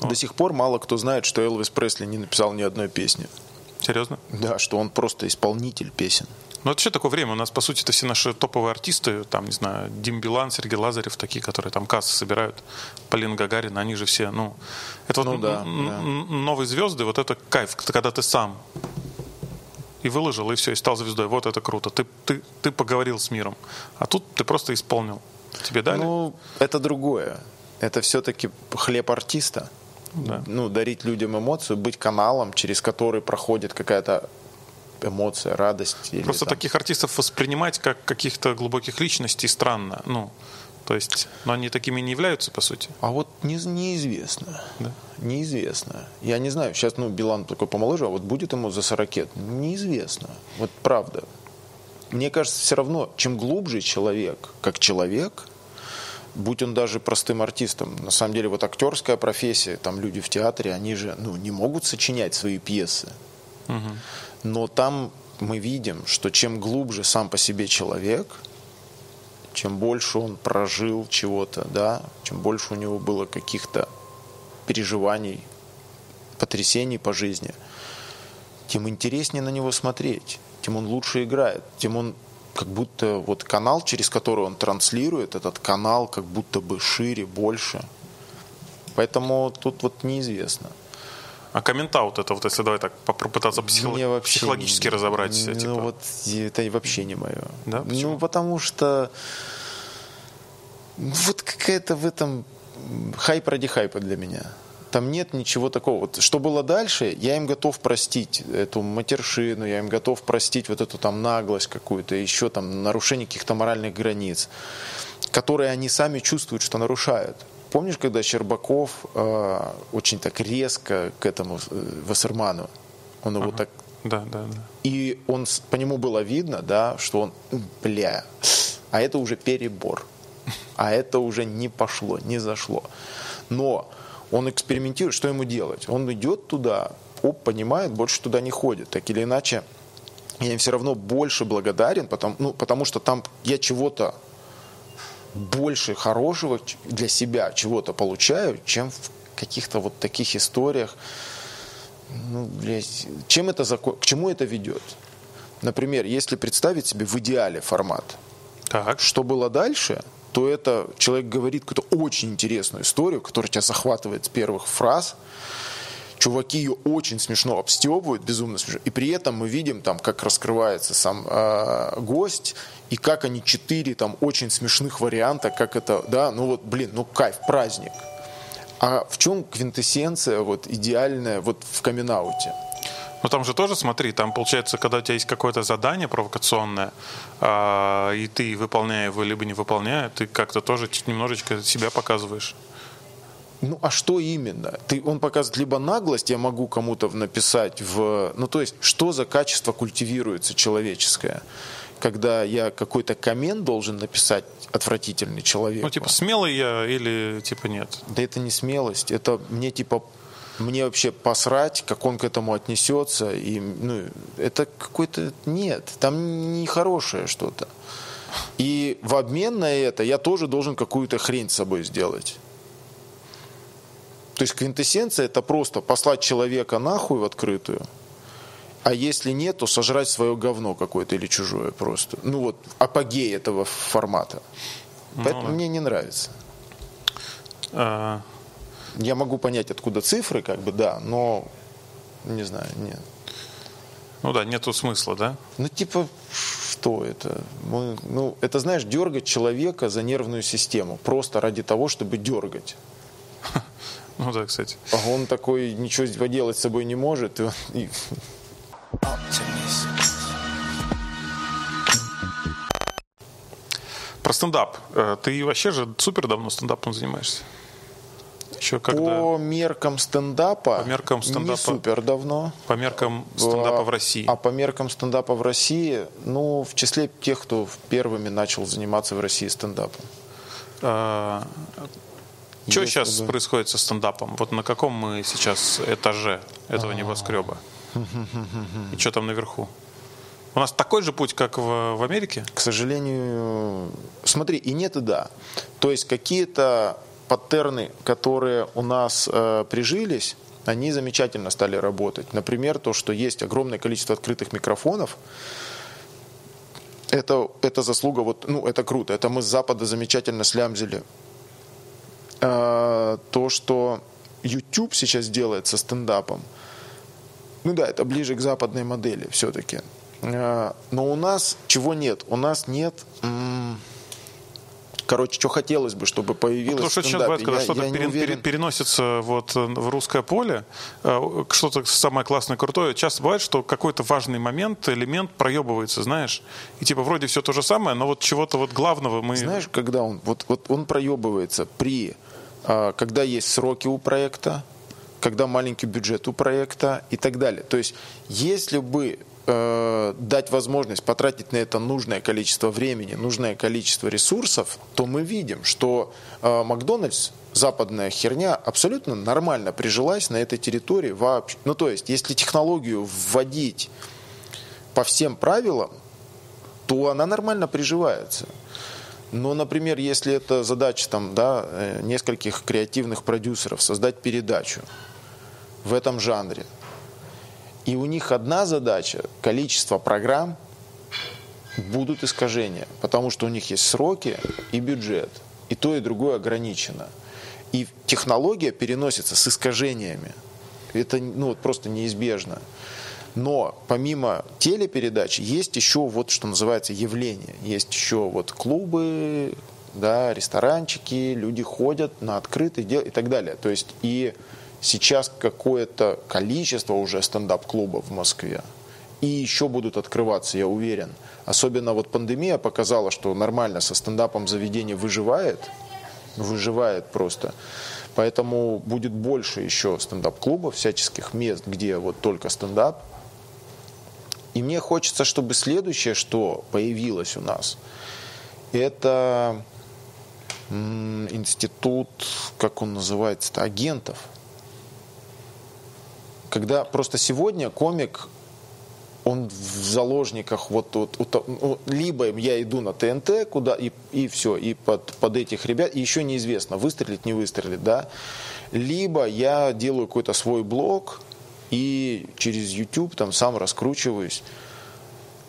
До вот. сих пор мало кто знает, что Элвис Пресли не написал ни одной песни. Серьезно? Да, что он просто исполнитель песен. Ну, это вообще такое время. У нас, по сути, это все наши топовые артисты. Там, не знаю, Дим Билан, Сергей Лазарев, такие, которые там кассы собирают. Полин Гагарин, они же все, ну... Это ну, вот да, да. новые звезды, вот это кайф, когда ты сам и выложил, и все, и стал звездой. Вот это круто. Ты, ты, ты поговорил с миром. А тут ты просто исполнил. Тебе дали? Ну, это другое. Это все-таки хлеб артиста. Да. Ну, дарить людям эмоцию, быть каналом, через который проходит какая-то эмоция, радость. Или, Просто там... таких артистов воспринимать как каких-то глубоких личностей странно. Ну, то есть, но они такими не являются, по сути. А вот не, неизвестно. Да? Неизвестно. Я не знаю, сейчас, ну, Билан такой помоложе, а вот будет ему за 40 Неизвестно. Вот правда. Мне кажется, все равно, чем глубже человек, как человек, будь он даже простым артистом, на самом деле вот актерская профессия, там люди в театре, они же, ну, не могут сочинять свои пьесы. Угу. Но там мы видим, что чем глубже сам по себе человек, чем больше он прожил чего-то, да, чем больше у него было каких-то переживаний, потрясений по жизни, тем интереснее на него смотреть, тем он лучше играет, тем он как будто вот канал, через который он транслирует, этот канал как будто бы шире, больше. Поэтому тут вот неизвестно. А комментаут это вот, если давай так попытаться психолог... психологически не, разобрать. Ну типа. вот это вообще не мое. Да? Почему? Ну потому что вот какая-то в этом хайп ради хайпа для меня. Там нет ничего такого. Вот что было дальше, я им готов простить эту матершину, я им готов простить вот эту там наглость какую-то, еще там нарушение каких-то моральных границ, которые они сами чувствуют, что нарушают. Помнишь, когда Щербаков э, очень так резко к этому э, Вассерману, он его ага. так... Да, да, да. И он, по нему было видно, да, что он, бля, а это уже перебор. А это уже не пошло, не зашло. Но он экспериментирует, что ему делать? Он идет туда, оп, понимает, больше туда не ходит. Так или иначе, я им все равно больше благодарен, потому, ну, потому что там я чего-то больше хорошего для себя чего-то получаю, чем в каких-то вот таких историях. Ну, блядь, чем это закон, к чему это ведет? Например, если представить себе в идеале формат, так. что было дальше, то это человек говорит какую-то очень интересную историю, которая тебя захватывает с первых фраз, чуваки ее очень смешно обстебывают, безумно смешно. И при этом мы видим там, как раскрывается сам э, гость, и как они четыре там очень смешных варианта, как это, да, ну вот, блин, ну кайф, праздник. А в чем квинтэссенция вот идеальная вот в камин -ауте? Ну там же тоже, смотри, там получается, когда у тебя есть какое-то задание провокационное, а, и ты выполняя его, либо не выполняя, ты как-то тоже немножечко себя показываешь. Ну, а что именно? Ты, он показывает либо наглость, я могу кому-то написать в... Ну, то есть, что за качество культивируется человеческое? Когда я какой-то коммент должен написать отвратительный человек. Ну, типа, смелый я или типа нет? Да это не смелость. Это мне, типа, мне вообще посрать, как он к этому отнесется. И, ну, это какой-то... Нет, там нехорошее что-то. И в обмен на это я тоже должен какую-то хрень с собой сделать. То есть квинтэссенция это просто послать человека нахуй в открытую, а если нет, то сожрать свое говно какое-то или чужое просто. Ну вот апогей этого формата. Ну, Поэтому да. мне не нравится. А... Я могу понять, откуда цифры, как бы, да, но не знаю, нет. Ну да, нету смысла, да? Ну типа, что это? Мы, ну, это, знаешь, дергать человека за нервную систему. Просто ради того, чтобы дергать. (laughs) Ну да, кстати. А он такой ничего поделать с собой не может. И... Про стендап. Э, ты вообще же супер давно стендапом занимаешься? Еще когда... По меркам стендапа, по меркам стендапа не супер давно. По меркам стендапа в России. А по меркам стендапа в России, ну, в числе тех, кто первыми начал заниматься в России стендапом. А, Что сейчас бы... происходит со стендапом? Вот на каком мы сейчас этаже этого А-а-а. небоскреба? (laughs) И что там наверху? У нас такой же путь, как в, в Америке? К сожалению, смотри, и нет, и да. То есть какие-то паттерны, которые у нас э, прижились, они замечательно стали работать. Например, то, что есть огромное количество открытых микрофонов, это, это заслуга, вот, ну, это круто, это мы с Запада замечательно слямзили. А, то, что YouTube сейчас делает со стендапом, ну да, это ближе к западной модели все-таки. А, но у нас чего нет? У нас нет... М- Короче, что хотелось бы, чтобы появилось Потому что сейчас бывает, когда что-то перен, уверен... переносится вот э, в русское поле, э, что-то самое классное, крутое, часто бывает, что какой-то важный момент, элемент проебывается, знаешь, и типа вроде все то же самое, но вот чего-то вот главного мы... Знаешь, когда он, вот, вот он проебывается при, а, когда есть сроки у проекта, когда маленький бюджет у проекта и так далее. То есть, если бы э, дать возможность потратить на это нужное количество времени, нужное количество ресурсов, то мы видим, что э, Макдональдс западная херня абсолютно нормально прижилась на этой территории вообще. Ну, то есть, если технологию вводить по всем правилам, то она нормально приживается. Но, например, если это задача там, да, э, нескольких креативных продюсеров создать передачу в этом жанре, и у них одна задача – количество программ будут искажения, потому что у них есть сроки и бюджет, и то, и другое ограничено. И технология переносится с искажениями. Это ну, просто неизбежно. Но помимо телепередач есть еще вот что называется явление. Есть еще вот клубы, да, ресторанчики, люди ходят на открытый дел и так далее. То есть и Сейчас какое-то количество уже стендап-клубов в Москве. И еще будут открываться, я уверен. Особенно вот пандемия показала, что нормально со стендапом заведение выживает. Выживает просто. Поэтому будет больше еще стендап-клубов, всяческих мест, где вот только стендап. И мне хочется, чтобы следующее, что появилось у нас, это институт, как он называется, агентов – когда просто сегодня комик он в заложниках вот, вот, вот ну, либо я иду на ТНТ куда и, и все и под под этих ребят и еще неизвестно выстрелит не выстрелит да. Либо я делаю какой-то свой блог и через YouTube там сам раскручиваюсь.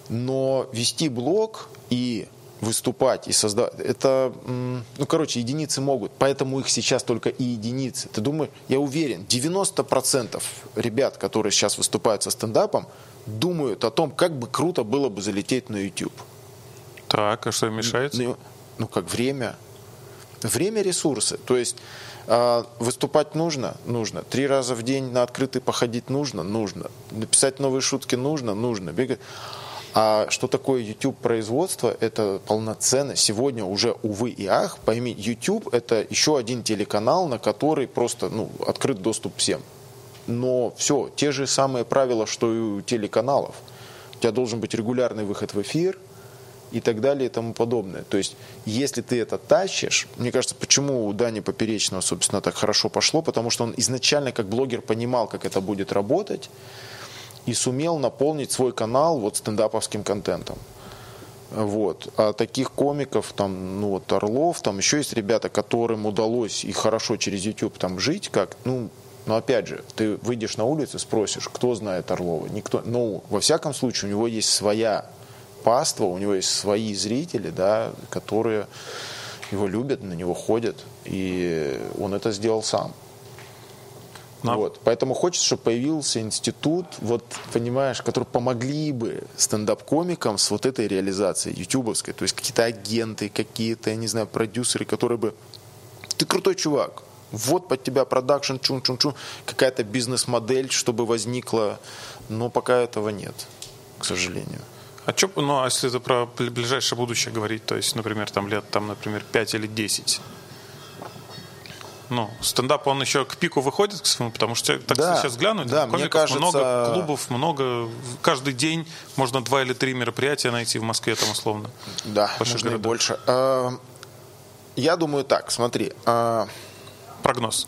Но вести блог и выступать и создавать. Это, ну, короче, единицы могут, поэтому их сейчас только и единицы. Ты думаешь, я уверен, 90% ребят, которые сейчас выступают со стендапом, думают о том, как бы круто было бы залететь на YouTube. Так, а что мешает? Ну, ну, как время. Время – ресурсы. То есть э, выступать нужно? Нужно. Три раза в день на открытый походить нужно? Нужно. Написать новые шутки нужно? Нужно. Бегать. А что такое YouTube производство? Это полноценно. Сегодня уже, увы и ах, пойми, YouTube это еще один телеканал, на который просто ну, открыт доступ всем. Но все, те же самые правила, что и у телеканалов. У тебя должен быть регулярный выход в эфир и так далее и тому подобное. То есть, если ты это тащишь, мне кажется, почему у Дани Поперечного, собственно, так хорошо пошло, потому что он изначально как блогер понимал, как это будет работать, и сумел наполнить свой канал вот стендаповским контентом. Вот. А таких комиков, там, ну вот Орлов, там еще есть ребята, которым удалось и хорошо через YouTube там жить, как, ну, но опять же, ты выйдешь на улицу, спросишь, кто знает Орлова? Никто. Ну, во всяком случае, у него есть своя паства, у него есть свои зрители, да, которые его любят, на него ходят, и он это сделал сам. Но... Вот. Поэтому хочется, чтобы появился институт, вот, понимаешь, который помогли бы стендап-комикам с вот этой реализацией ютубовской. То есть какие-то агенты, какие-то, я не знаю, продюсеры, которые бы... Ты крутой чувак. Вот под тебя продакшн, чун-чун-чун, какая-то бизнес-модель, чтобы возникла. Но пока этого нет, к сожалению. А что, ну, а если это про ближайшее будущее говорить, то есть, например, там лет, там, например, 5 или 10, ну, стендап, он еще к пику выходит к своему, потому что так да, сейчас глянуть, да, комиков мне кажется... много, клубов много, каждый день можно два или три мероприятия найти в Москве там условно. Да, можно и больше. А, я думаю так, смотри, а, прогноз.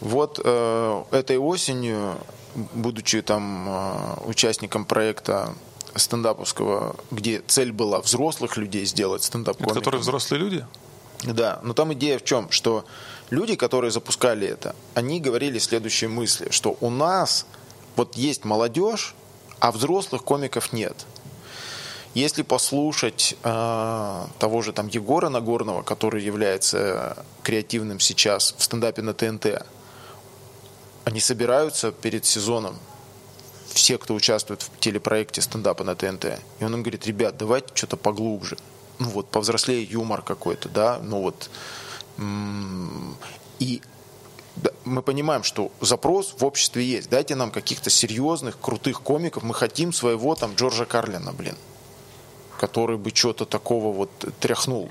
Вот э, этой осенью, будучи там э, участником проекта стендаповского, где цель была взрослых людей сделать стендап Которые взрослые люди? Да, но там идея в чем, что люди, которые запускали это, они говорили следующие мысли, что у нас вот есть молодежь, а взрослых комиков нет. Если послушать э, того же там Егора Нагорного, который является креативным сейчас в стендапе на ТНТ, они собираются перед сезоном, все, кто участвует в телепроекте стендапа на ТНТ, и он им говорит, ребят, давайте что-то поглубже, ну вот повзрослее юмор какой-то, да, ну вот и мы понимаем, что запрос в обществе есть. Дайте нам каких-то серьезных, крутых комиков. Мы хотим своего там Джорджа Карлина, блин, который бы что-то такого вот тряхнул.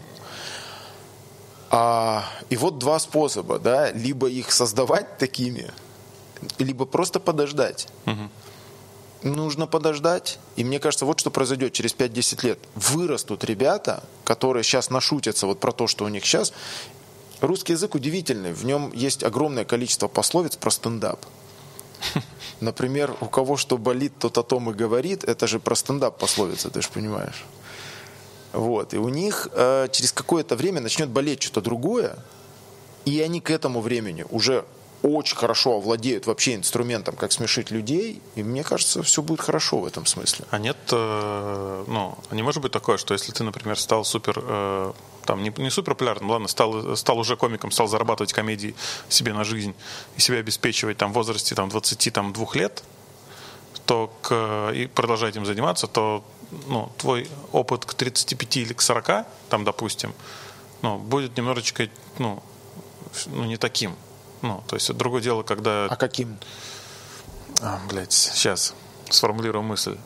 А, и вот два способа, да, либо их создавать такими, либо просто подождать. Угу. Нужно подождать, и мне кажется, вот что произойдет через 5-10 лет. Вырастут ребята, которые сейчас нашутятся вот про то, что у них сейчас, Русский язык удивительный, в нем есть огромное количество пословиц про стендап. (laughs) Например, у кого что болит, тот о том и говорит. Это же про стендап пословица, ты же понимаешь. Вот. И у них э, через какое-то время начнет болеть что-то другое, и они к этому времени уже очень хорошо овладеют вообще инструментом, как смешить людей, и мне кажется, все будет хорошо в этом смысле. А нет, э, ну, а не может быть такое, что если ты, например, стал супер, э, там, не, не супер популярным, ладно, стал, стал уже комиком, стал зарабатывать комедии себе на жизнь и себя обеспечивать там в возрасте там, 22 лет, то к, и продолжать им заниматься, то ну, твой опыт к 35 или к 40, там, допустим, ну, будет немножечко, ну, ну, не таким. Ну, то есть другое дело, когда... А каким? А, блядь, сейчас сформулирую мысль.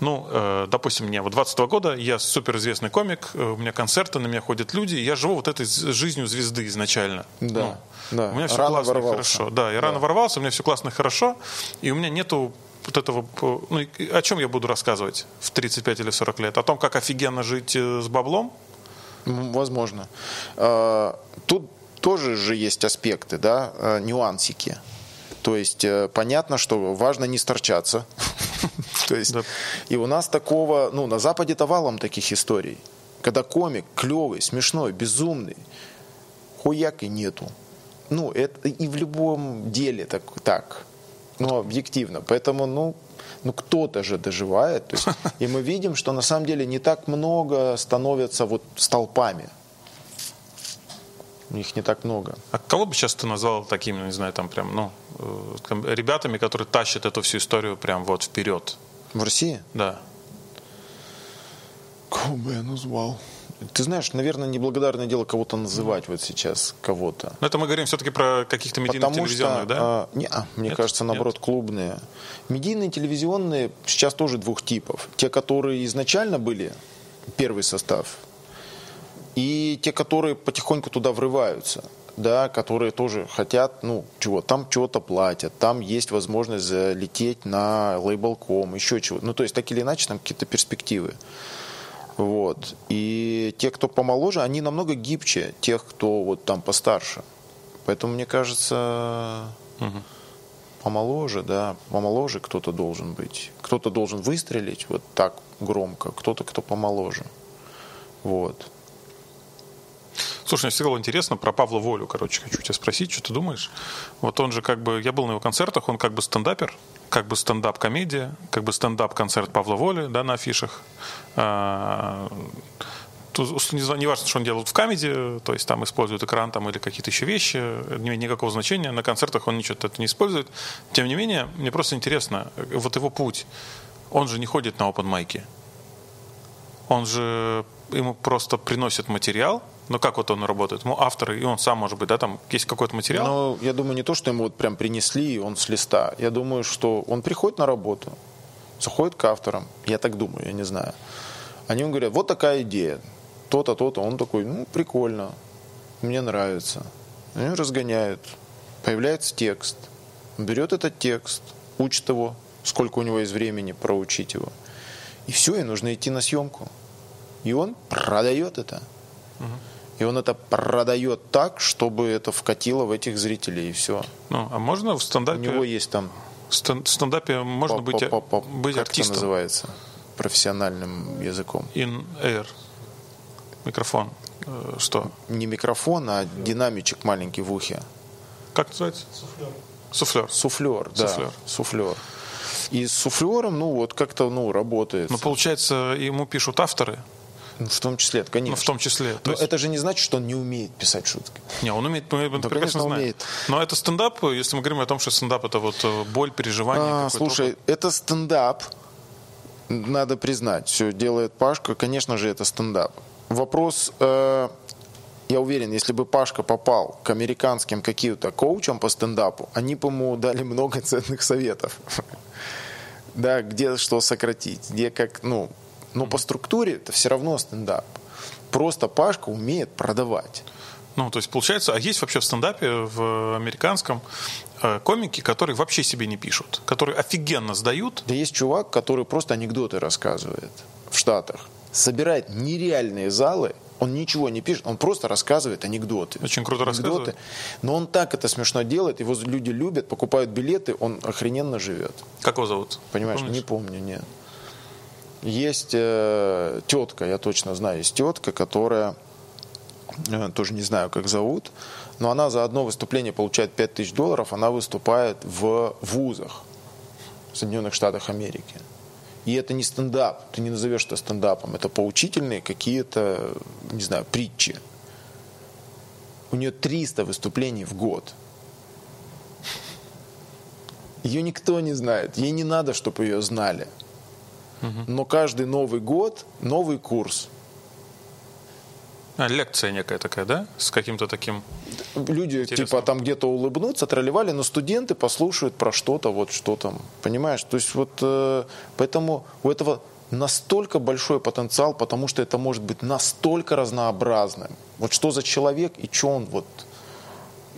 Ну, э, допустим, мне вот 22 года, я суперизвестный комик, э, у меня концерты, на меня ходят люди, я живу вот этой жизнью звезды изначально. Да, ну, да. У меня все рано классно ворвался. и хорошо. Да, я да. рано ворвался, у меня все классно и хорошо, и у меня нету вот этого... Ну, о чем я буду рассказывать в 35 или 40 лет? О том, как офигенно жить э, с баблом? Возможно. А, тут тоже же есть аспекты, да, э, нюансики. То есть э, понятно, что важно не сторчаться. (laughs) То есть, и у нас такого, ну, на Западе-то валом таких историй. Когда комик клевый, смешной, безумный, хуяк и нету. Ну, это и в любом деле так, так. Ну, объективно. Поэтому, ну, ну кто-то же доживает. То есть, (laughs) и мы видим, что на самом деле не так много становятся вот столпами их не так много. А кого бы сейчас ты назвал такими, не знаю, там прям, ну, э, ребятами, которые тащат эту всю историю прям вот вперед? В России? Да. Кого бы я назвал? Ты знаешь, наверное, неблагодарное дело кого-то называть вот сейчас, кого-то. Но это мы говорим все-таки про каких-то медийных Потому телевизионных, что, да? А, не, а, мне Нет? кажется, наоборот, Нет? клубные. Медийные телевизионные сейчас тоже двух типов. Те, которые изначально были, первый состав, и те, которые потихоньку туда врываются, да, которые тоже хотят, ну, чего, там чего-то платят, там есть возможность залететь на лейбл.ком, еще чего. Ну, то есть, так или иначе, там какие-то перспективы. Вот. И те, кто помоложе, они намного гибче тех, кто вот там постарше. Поэтому, мне кажется, угу. помоложе, да, помоложе кто-то должен быть. Кто-то должен выстрелить вот так громко, кто-то, кто помоложе. Вот. Слушай, мне всегда было интересно про Павла Волю, короче, хочу тебя спросить, что ты думаешь? Вот он же как бы, я был на его концертах, он как бы стендапер, как бы стендап-комедия, как бы стендап-концерт Павла Воли, да, на афишах. А, не, важно, что он делает в камеди, то есть там использует экран там, или какие-то еще вещи, не имеет никакого значения. На концертах он ничего это не использует. Тем не менее, мне просто интересно, вот его путь, он же не ходит на open майки. Он же, ему просто приносит материал, ну как вот он работает? Ну автор, и он сам, может быть, да, там есть какой-то материал? Ну, я думаю, не то, что ему вот прям принесли, и он с листа. Я думаю, что он приходит на работу, заходит к авторам, я так думаю, я не знаю. Они ему говорят, вот такая идея, то-то, то-то. Он такой, ну, прикольно, мне нравится. Они разгоняют, появляется текст. Он берет этот текст, учит его, сколько у него есть времени проучить его. И все, и нужно идти на съемку. И он продает это. Угу. И он это продает так, чтобы это вкатило в этих зрителей, и все. Ну, а можно в стендапе... У него есть там... В стендапе можно быть, быть как артистом. это называется? Профессиональным языком. In air. Микрофон. Э, что? Не микрофон, а динамичек маленький в ухе. Как называется? Суфлер. Суфлер. Суфлер, да. Суфлер. Суфлер. И с суфлером, ну, вот как-то, ну, работает. Ну, получается, ему пишут авторы. Ну, в том числе, конечно. Ну, в том числе. То Но есть... это же не значит, что он не умеет писать шутки. Не, он умеет, мы это Да, прекрасно конечно, знаем. умеет. Но это стендап, если мы говорим о том, что стендап это вот э, боль, переживание. А, слушай, опыт. это стендап. Надо признать, все делает Пашка, конечно же, это стендап. Вопрос, э, я уверен, если бы Пашка попал к американским каким-то коучам по стендапу, они бы ему дали много ценных советов. (laughs) Да, где что сократить, где как, ну, но по структуре это все равно стендап. Просто Пашка умеет продавать. Ну, то есть получается, а есть вообще в стендапе в американском э, комики, которые вообще себе не пишут, которые офигенно сдают. Да есть чувак, который просто анекдоты рассказывает в Штатах. Собирает нереальные залы, он ничего не пишет, он просто рассказывает анекдоты. Очень круто анекдоты. рассказывает. Но он так это смешно делает, его люди любят, покупают билеты, он охрененно живет. Как его зовут? Понимаешь, Помнишь? не помню, нет. Есть э, тетка, я точно знаю, есть тетка, которая, э, тоже не знаю, как зовут, но она за одно выступление получает 5000 долларов, она выступает в вузах в Соединенных Штатах Америки. И это не стендап, ты не назовешь это стендапом, это поучительные какие-то, не знаю, притчи. У нее 300 выступлений в год. Ее никто не знает, ей не надо, чтобы ее знали. Но каждый Новый год новый курс. А, лекция некая такая, да? С каким-то таким... Люди Интересно. типа там где-то улыбнутся, тролливали, но студенты послушают про что-то, вот что там, понимаешь? То есть вот э, поэтому у этого настолько большой потенциал, потому что это может быть настолько разнообразным. Вот что за человек и что он вот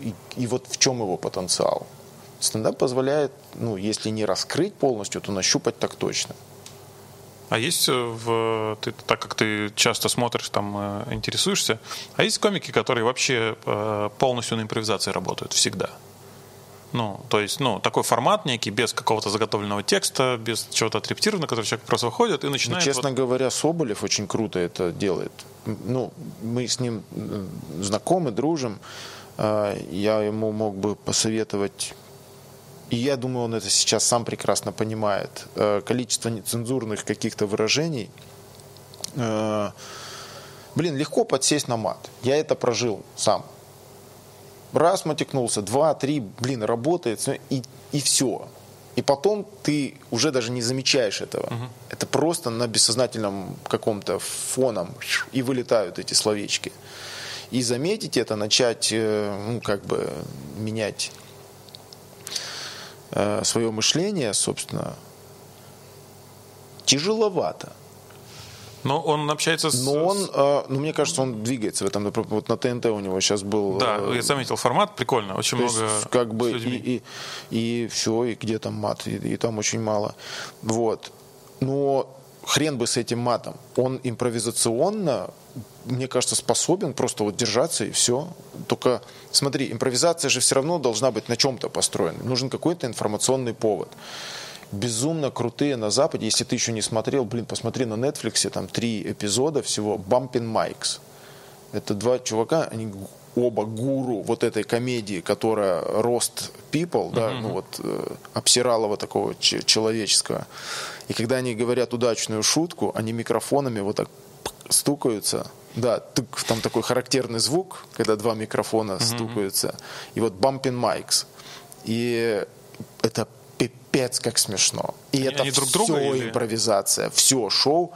и, и вот в чем его потенциал. Стендап позволяет, ну, если не раскрыть полностью, то нащупать так точно. А есть э, в ты, так как ты часто смотришь, там э, интересуешься, а есть комики, которые вообще э, полностью на импровизации работают всегда. Ну, то есть, ну, такой формат некий, без какого-то заготовленного текста, без чего-то отрепетированного, который человек просто выходит и Ну, начинает... честно вот- говоря, Соболев очень круто это делает. Ну, мы с ним знакомы, дружим. Я ему мог бы посоветовать, и я думаю, он это сейчас сам прекрасно понимает, э, количество нецензурных каких-то выражений. Э, Блин, легко подсесть на мат. Я это прожил сам. Раз матекнулся, два, три, блин, работает, и, и все. И потом ты уже даже не замечаешь этого. Это просто на бессознательном каком-то фоном и вылетают эти словечки. И заметить это, начать, э, ну, как бы менять свое мышление, собственно, тяжеловато. Но он общается с... Но он, э, ну, мне кажется, он двигается в этом. Вот на ТНТ у него сейчас был... Да, э, я заметил формат, прикольно, очень много есть, как бы и, и, и все, и где там мат, и, и там очень мало. Вот. Но хрен бы с этим матом. Он импровизационно, мне кажется, способен просто вот держаться и все. Только смотри, импровизация же все равно должна быть на чем-то построена. Нужен какой-то информационный повод. Безумно крутые на Западе, если ты еще не смотрел, блин, посмотри на Netflix, там три эпизода всего, Bumping Mikes. Это два чувака, они оба гуру вот этой комедии, которая рост people, да, ну вот э, обсиралого такого человеческого. И когда они говорят удачную шутку, они микрофонами вот так стукаются. Да, тык, там такой характерный звук, когда два микрофона стукаются. И вот bumping mics. И это пипец как смешно. И Они- это они друг все друга или- импровизация, все шоу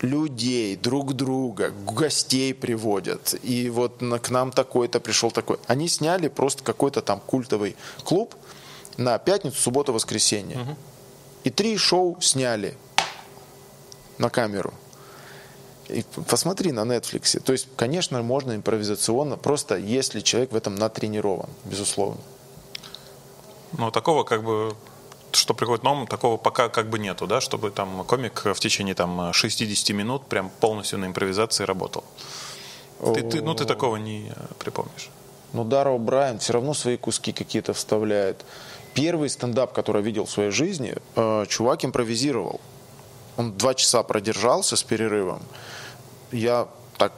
людей, друг друга, гостей приводят. И вот на- к нам такой-то пришел такой. Они сняли просто какой-то там культовый клуб на пятницу, субботу, воскресенье. И три шоу сняли на камеру. И посмотри на Netflix. То есть, конечно, можно импровизационно, просто если человек в этом натренирован, безусловно. Ну, такого как бы что приходит на ум, такого пока как бы нету, да, чтобы там комик в течение там 60 минут прям полностью на импровизации работал. Ты, ты, ну, ты такого не э, припомнишь. Ну, Дара Брайан все равно свои куски какие-то вставляет. Первый стендап, который я видел в своей жизни, э, чувак импровизировал. Он два часа продержался с перерывом. Я так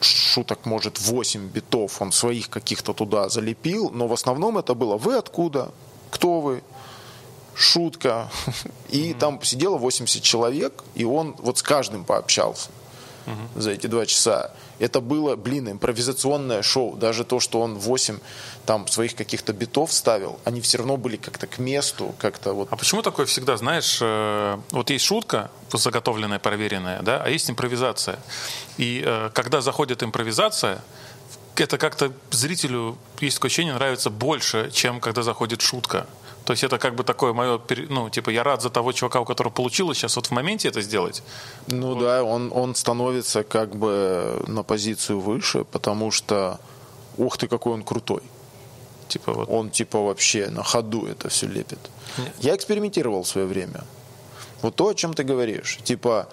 шуток, может, 8 битов он своих каких-то туда залепил, но в основном это было «Вы откуда? Кто вы?» Шутка. (laughs) И mm-hmm. там сидело 80 человек, и он вот с каждым пообщался mm-hmm. за эти два часа. Это было, блин, импровизационное шоу. Даже то, что он 8 там своих каких-то битов ставил, они все равно были как-то к месту, как-то вот. А почему такое всегда, знаешь, э, вот есть шутка, заготовленная, проверенная, да, а есть импровизация. И э, когда заходит импровизация, это как-то зрителю, есть такое ощущение, нравится больше, чем когда заходит шутка. То есть это как бы такое мое, ну, типа, я рад за того чувака, у которого получилось сейчас вот в моменте это сделать. Ну вот. да, он, он становится как бы на позицию выше, потому что, ух ты, какой он крутой. Типа вот. Он типа вообще на ходу это все лепит. Нет. Я экспериментировал в свое время. Вот то, о чем ты говоришь. Типа,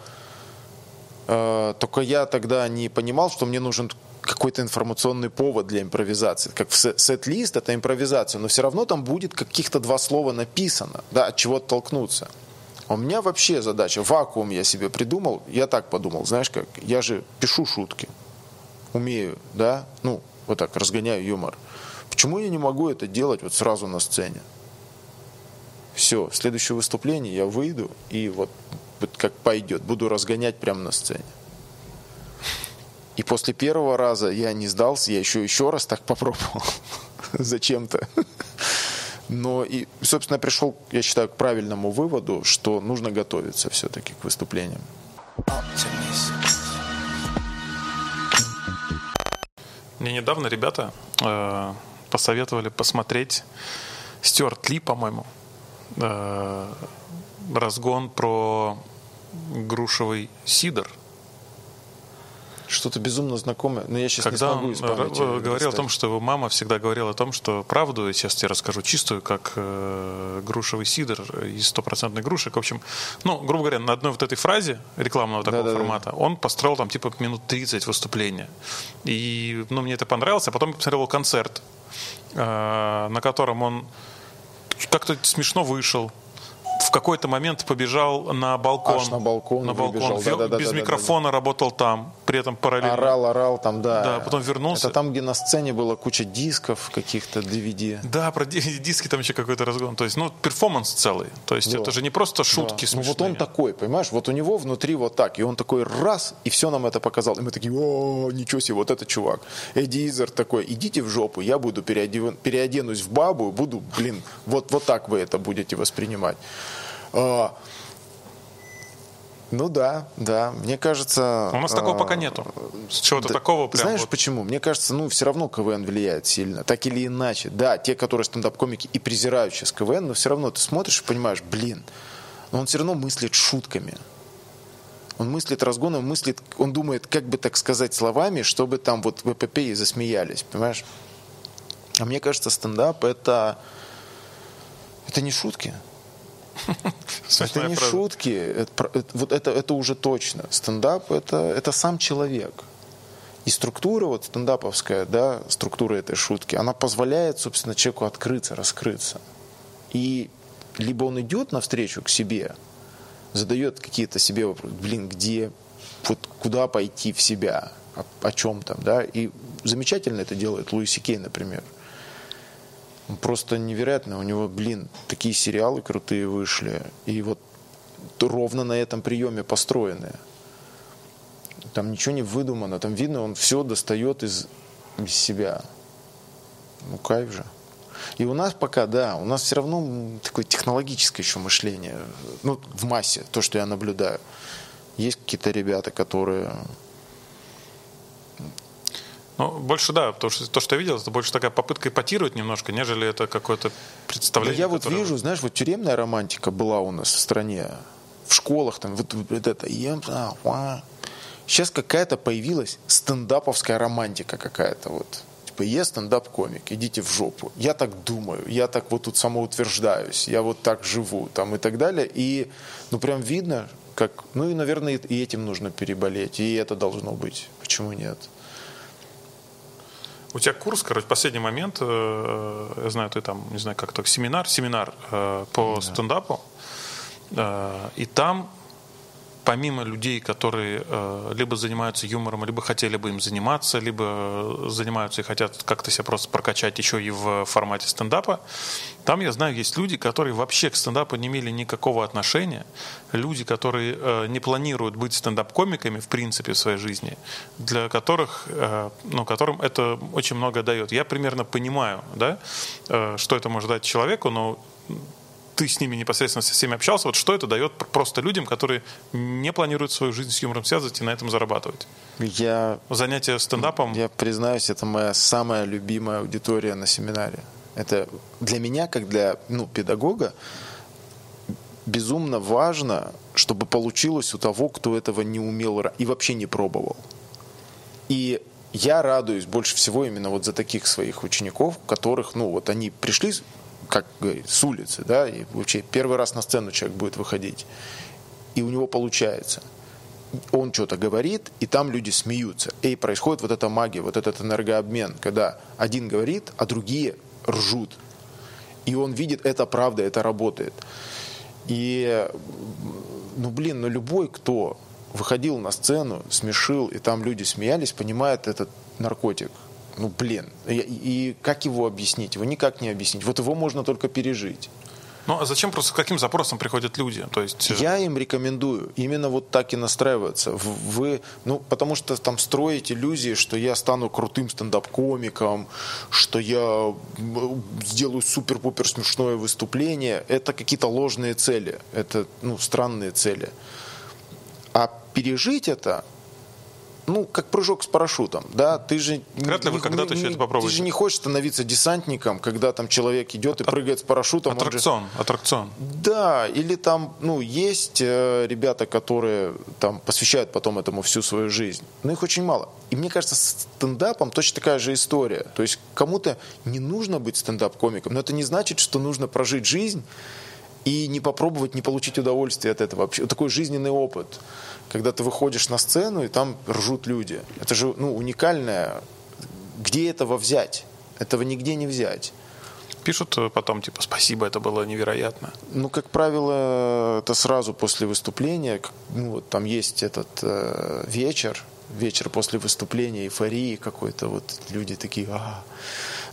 э, только я тогда не понимал, что мне нужен какой-то информационный повод для импровизации. Как в сет-лист это импровизация, но все равно там будет каких-то два слова написано, да, от чего оттолкнуться. А у меня вообще задача, вакуум я себе придумал, я так подумал, знаешь как, я же пишу шутки, умею, да, ну, вот так, разгоняю юмор. Почему я не могу это делать вот сразу на сцене? Все, следующее выступление я выйду и вот, вот как пойдет, буду разгонять прямо на сцене. И после первого раза я не сдался, я еще еще раз так попробовал (laughs) зачем-то. Но и, собственно, пришел, я считаю, к правильному выводу, что нужно готовиться все-таки к выступлениям. Мне недавно ребята э, посоветовали посмотреть Стюарт Ли, по-моему, э, разгон про грушевый сидр – что-то безумно знакомое, но я сейчас Когда не смогу из памяти он говорил о том, что его мама всегда говорила о том, что правду, сейчас тебе расскажу чистую, как э, грушевый сидр из стопроцентной грушек. В общем, ну, грубо говоря, на одной вот этой фразе рекламного такого да, формата он построил там типа минут 30 выступления. И, ну, мне это понравилось, а потом я посмотрел концерт, э, на котором он как-то смешно вышел, в какой-то момент побежал на балкон. Аж на балкон. На балкон. Выбежал. Да, да, без да, микрофона да, да. работал там, при этом параллельно. Орал, орал там, да. Да, потом вернулся. Это там, где на сцене была куча дисков каких-то, DVD. Да, про (laughs) диски там еще какой-то разгон. То есть, ну, перформанс целый. То есть, да. это же не просто шутки да. смешные. Ну, вот он такой, понимаешь, вот у него внутри вот так. И он такой раз, и все нам это показал. И мы такие, о, ничего себе, вот это чувак. Эдди Изер такой, идите в жопу, я буду переоденусь в бабу, буду, блин, вот, вот так вы это будете воспринимать. А, ну да, да. Мне кажется... У нас такого пока нету. Чего-то да, такого прям Знаешь вот... почему? Мне кажется, ну, все равно КВН влияет сильно. Так или иначе. Да, те, которые стендап-комики и презирают сейчас КВН, но все равно ты смотришь и понимаешь, блин, но он все равно мыслит шутками. Он мыслит разгоном, мыслит, он думает, как бы так сказать словами, чтобы там вот в эпопее засмеялись, понимаешь? А мне кажется, стендап это, это не шутки. Это не шутки, это, это, вот это, это уже точно. Стендап это, это сам человек. И структура вот стендаповская, да, структура этой шутки, она позволяет, собственно, человеку открыться, раскрыться. И либо он идет навстречу к себе, задает какие-то себе вопросы, блин, где, вот куда пойти в себя, о, о чем там, да, и замечательно это делает Луиси Кей, например. Просто невероятно. У него, блин, такие сериалы крутые вышли. И вот ровно на этом приеме построенные. Там ничего не выдумано. Там видно, он все достает из, из себя. Ну, кайф же. И у нас пока, да, у нас все равно такое технологическое еще мышление. Ну, в массе, то, что я наблюдаю. Есть какие-то ребята, которые ну, больше да, потому что то, что я видел, это больше такая попытка эпатировать немножко, нежели это какое-то представление. Да я которое... вот вижу, знаешь, вот тюремная романтика была у нас в стране, в школах там, вот, вот это, сейчас какая-то появилась стендаповская романтика какая-то вот. Типа, я стендап-комик, идите в жопу. Я так думаю, я так вот тут самоутверждаюсь, я вот так живу, там и так далее. И, ну, прям видно, как, ну и, наверное, и этим нужно переболеть, и это должно быть. Почему нет? У тебя курс, короче, последний момент, э, я знаю, ты там, не знаю, как то семинар, семинар э, по да. стендапу, э, и там помимо людей, которые э, либо занимаются юмором, либо хотели бы им заниматься, либо занимаются и хотят как-то себя просто прокачать еще и в формате стендапа, там, я знаю, есть люди, которые вообще к стендапу не имели никакого отношения, люди, которые э, не планируют быть стендап-комиками, в принципе, в своей жизни, для которых, э, ну, которым это очень много дает. Я примерно понимаю, да, э, что это может дать человеку, но ты с ними непосредственно со всеми общался, вот что это дает просто людям, которые не планируют свою жизнь с юмором связывать и на этом зарабатывать? Я... Занятие стендапом? Я признаюсь, это моя самая любимая аудитория на семинаре. Это для меня, как для ну, педагога, безумно важно, чтобы получилось у того, кто этого не умел и вообще не пробовал. И я радуюсь больше всего именно вот за таких своих учеников, которых, ну, вот они пришли как с улицы, да, и вообще первый раз на сцену человек будет выходить, и у него получается. Он что-то говорит, и там люди смеются. И происходит вот эта магия, вот этот энергообмен, когда один говорит, а другие ржут. И он видит, это правда, это работает. И, ну блин, ну любой, кто выходил на сцену, смешил, и там люди смеялись, понимает этот наркотик ну блин, и, и как его объяснить? Его никак не объяснить. Вот его можно только пережить. Ну а зачем просто с каким запросом приходят люди? То есть... Э, Я им рекомендую именно вот так и настраиваться. Вы, ну, потому что там строить иллюзии, что я стану крутым стендап-комиком, что я сделаю супер-пупер смешное выступление, это какие-то ложные цели, это ну, странные цели. А пережить это ну, как прыжок с парашютом, да, ты же... Вряд ли вы когда-то еще это попробуете. Ты же не хочешь становиться десантником, когда там человек идет и прыгает с парашютом. Аттракцион, же... аттракцион. Да, или там, ну, есть э, ребята, которые там посвящают потом этому всю свою жизнь, но их очень мало. И мне кажется, с стендапом точно такая же история. То есть кому-то не нужно быть стендап-комиком, но это не значит, что нужно прожить жизнь и не попробовать, не получить удовольствие от этого. Вообще, такой жизненный опыт когда ты выходишь на сцену, и там ржут люди. Это же ну, уникальное. Где этого взять? Этого нигде не взять. Пишут э, потом, типа, спасибо, это было невероятно. Ну, как правило, это сразу после выступления. Ну, вот там есть этот э, вечер, вечер после выступления, эйфории какой-то. Вот люди такие, а,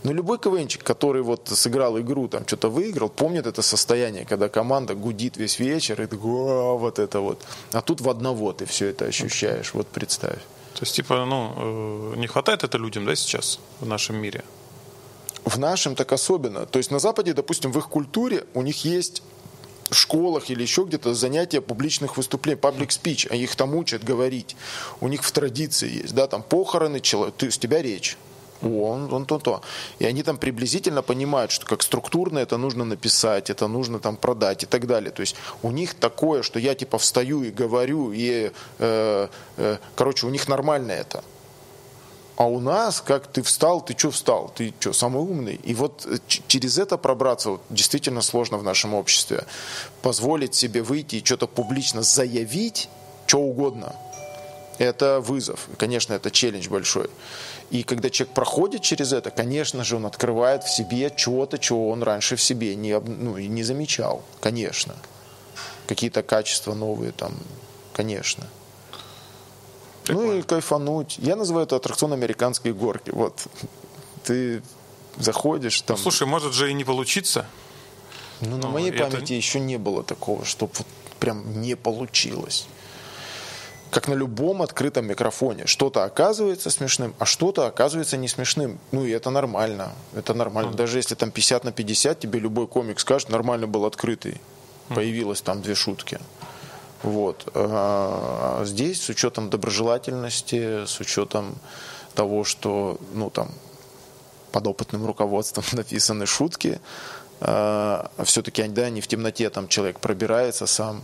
но любой КВНчик, который вот сыграл игру, там что-то выиграл, помнит это состояние, когда команда гудит весь вечер, и такой, а, вот это вот. А тут в одного ты все это ощущаешь, вот представь. То есть, типа, ну, э, не хватает это людям, да, сейчас в нашем мире? В нашем так особенно. То есть на Западе, допустим, в их культуре у них есть в школах или еще где-то занятия публичных выступлений, паблик спич, а их там учат говорить. У них в традиции есть, да, там похороны, человек, ты, с тебя речь он, он то-то. И они там приблизительно понимают, что как структурно это нужно написать, это нужно там продать и так далее. То есть у них такое, что я типа встаю и говорю, и, э, э, короче, у них нормально это. А у нас, как ты встал, ты что встал? Ты что, самый умный? И вот э, через это пробраться вот, действительно сложно в нашем обществе. Позволить себе выйти и что-то публично заявить, что угодно. Это вызов. Конечно, это челлендж большой. И когда человек проходит через это, конечно же, он открывает в себе чего-то, чего он раньше в себе не, ну, не замечал. Конечно. Какие-то качества новые там, конечно. Прикольно. Ну и кайфануть. Я называю это аттракцион американской горки. Вот (laughs) ты заходишь там. Ну, слушай, может же и не получиться. Ну, на моей это... памяти еще не было такого, чтобы вот прям не получилось как на любом открытом микрофоне. Что-то оказывается смешным, а что-то оказывается не смешным. Ну и это нормально. Это нормально. Даже если там 50 на 50, тебе любой комик скажет, нормально был открытый. Появилось там две шутки. Вот. А здесь с учетом доброжелательности, с учетом того, что ну, там, под опытным руководством (laughs) написаны шутки, а, все-таки да, не в темноте там человек пробирается сам,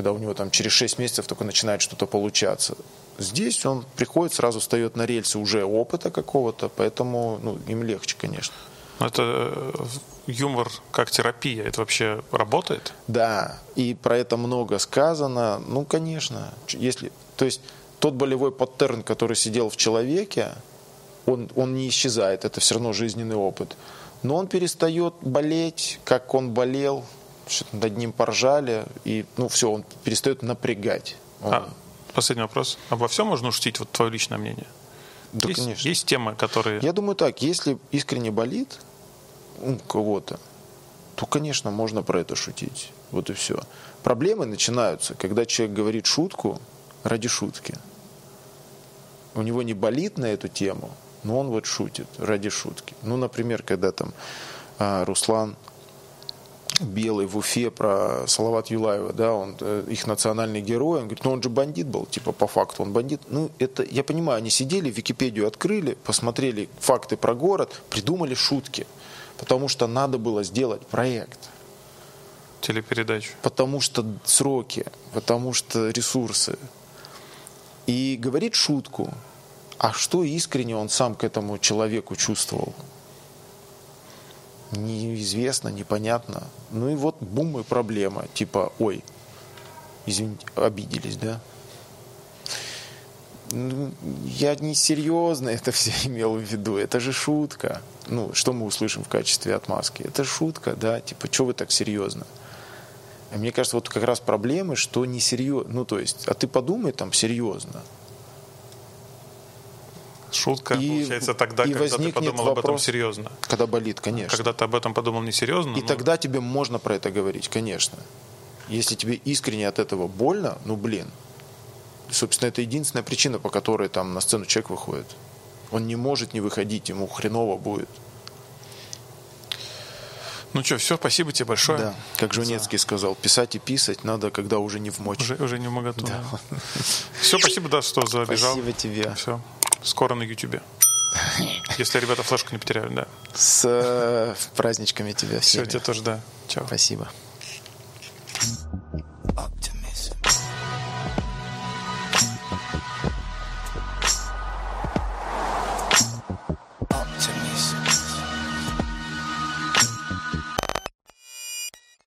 когда у него там через 6 месяцев только начинает что-то получаться. Здесь он приходит, сразу встает на рельсы уже опыта какого-то, поэтому ну, им легче, конечно. Это э, юмор как терапия, это вообще работает? Да, и про это много сказано. Ну, конечно, если, то есть тот болевой паттерн, который сидел в человеке, он, он не исчезает, это все равно жизненный опыт. Но он перестает болеть, как он болел, что-то над ним поржали, и ну все, он перестает напрягать. Он... А, последний вопрос. Обо всем можно шутить, вот твое личное мнение? Да, есть, конечно. Есть темы, которые... Я думаю так, если искренне болит у кого-то, то, конечно, можно про это шутить. Вот и все. Проблемы начинаются, когда человек говорит шутку ради шутки. У него не болит на эту тему, но он вот шутит ради шутки. Ну, например, когда там а, Руслан Белый в Уфе про Салават Юлаева, да, он э, их национальный герой, он говорит, ну он же бандит был, типа по факту он бандит. Ну это, я понимаю, они сидели, Википедию открыли, посмотрели факты про город, придумали шутки, потому что надо было сделать проект. Телепередачу. Потому что сроки, потому что ресурсы. И говорит шутку, а что искренне он сам к этому человеку чувствовал? Неизвестно, непонятно. Ну и вот бум и проблема. Типа, ой, извините, обиделись, да? Ну, я не серьезно (laughs) это все имел в виду. Это же шутка. Ну, что мы услышим в качестве отмазки? Это шутка, да? Типа, что вы так серьезно? А мне кажется, вот как раз проблемы, что не серьезно. Ну, то есть, а ты подумай там серьезно. Шутка, и, получается, тогда, и когда ты подумал вопрос, об этом серьезно. Когда болит, конечно. Когда ты об этом подумал несерьезно. И ну... тогда тебе можно про это говорить, конечно. Если тебе искренне от этого больно, ну блин. Собственно, это единственная причина, по которой там на сцену человек выходит. Он не может не выходить, ему хреново будет. Ну что, все, спасибо тебе большое. Да, как Жунецкий За... сказал, писать и писать надо, когда уже не в мочь. Уже, уже не в моготу. Да. Все, спасибо, да, что забежал. Спасибо тебе. Все. Скоро на Ютубе. Если ребята флешку не потеряют, да. С э, праздничками тебя всеми. Все, тебе тоже, да. Чао. Спасибо.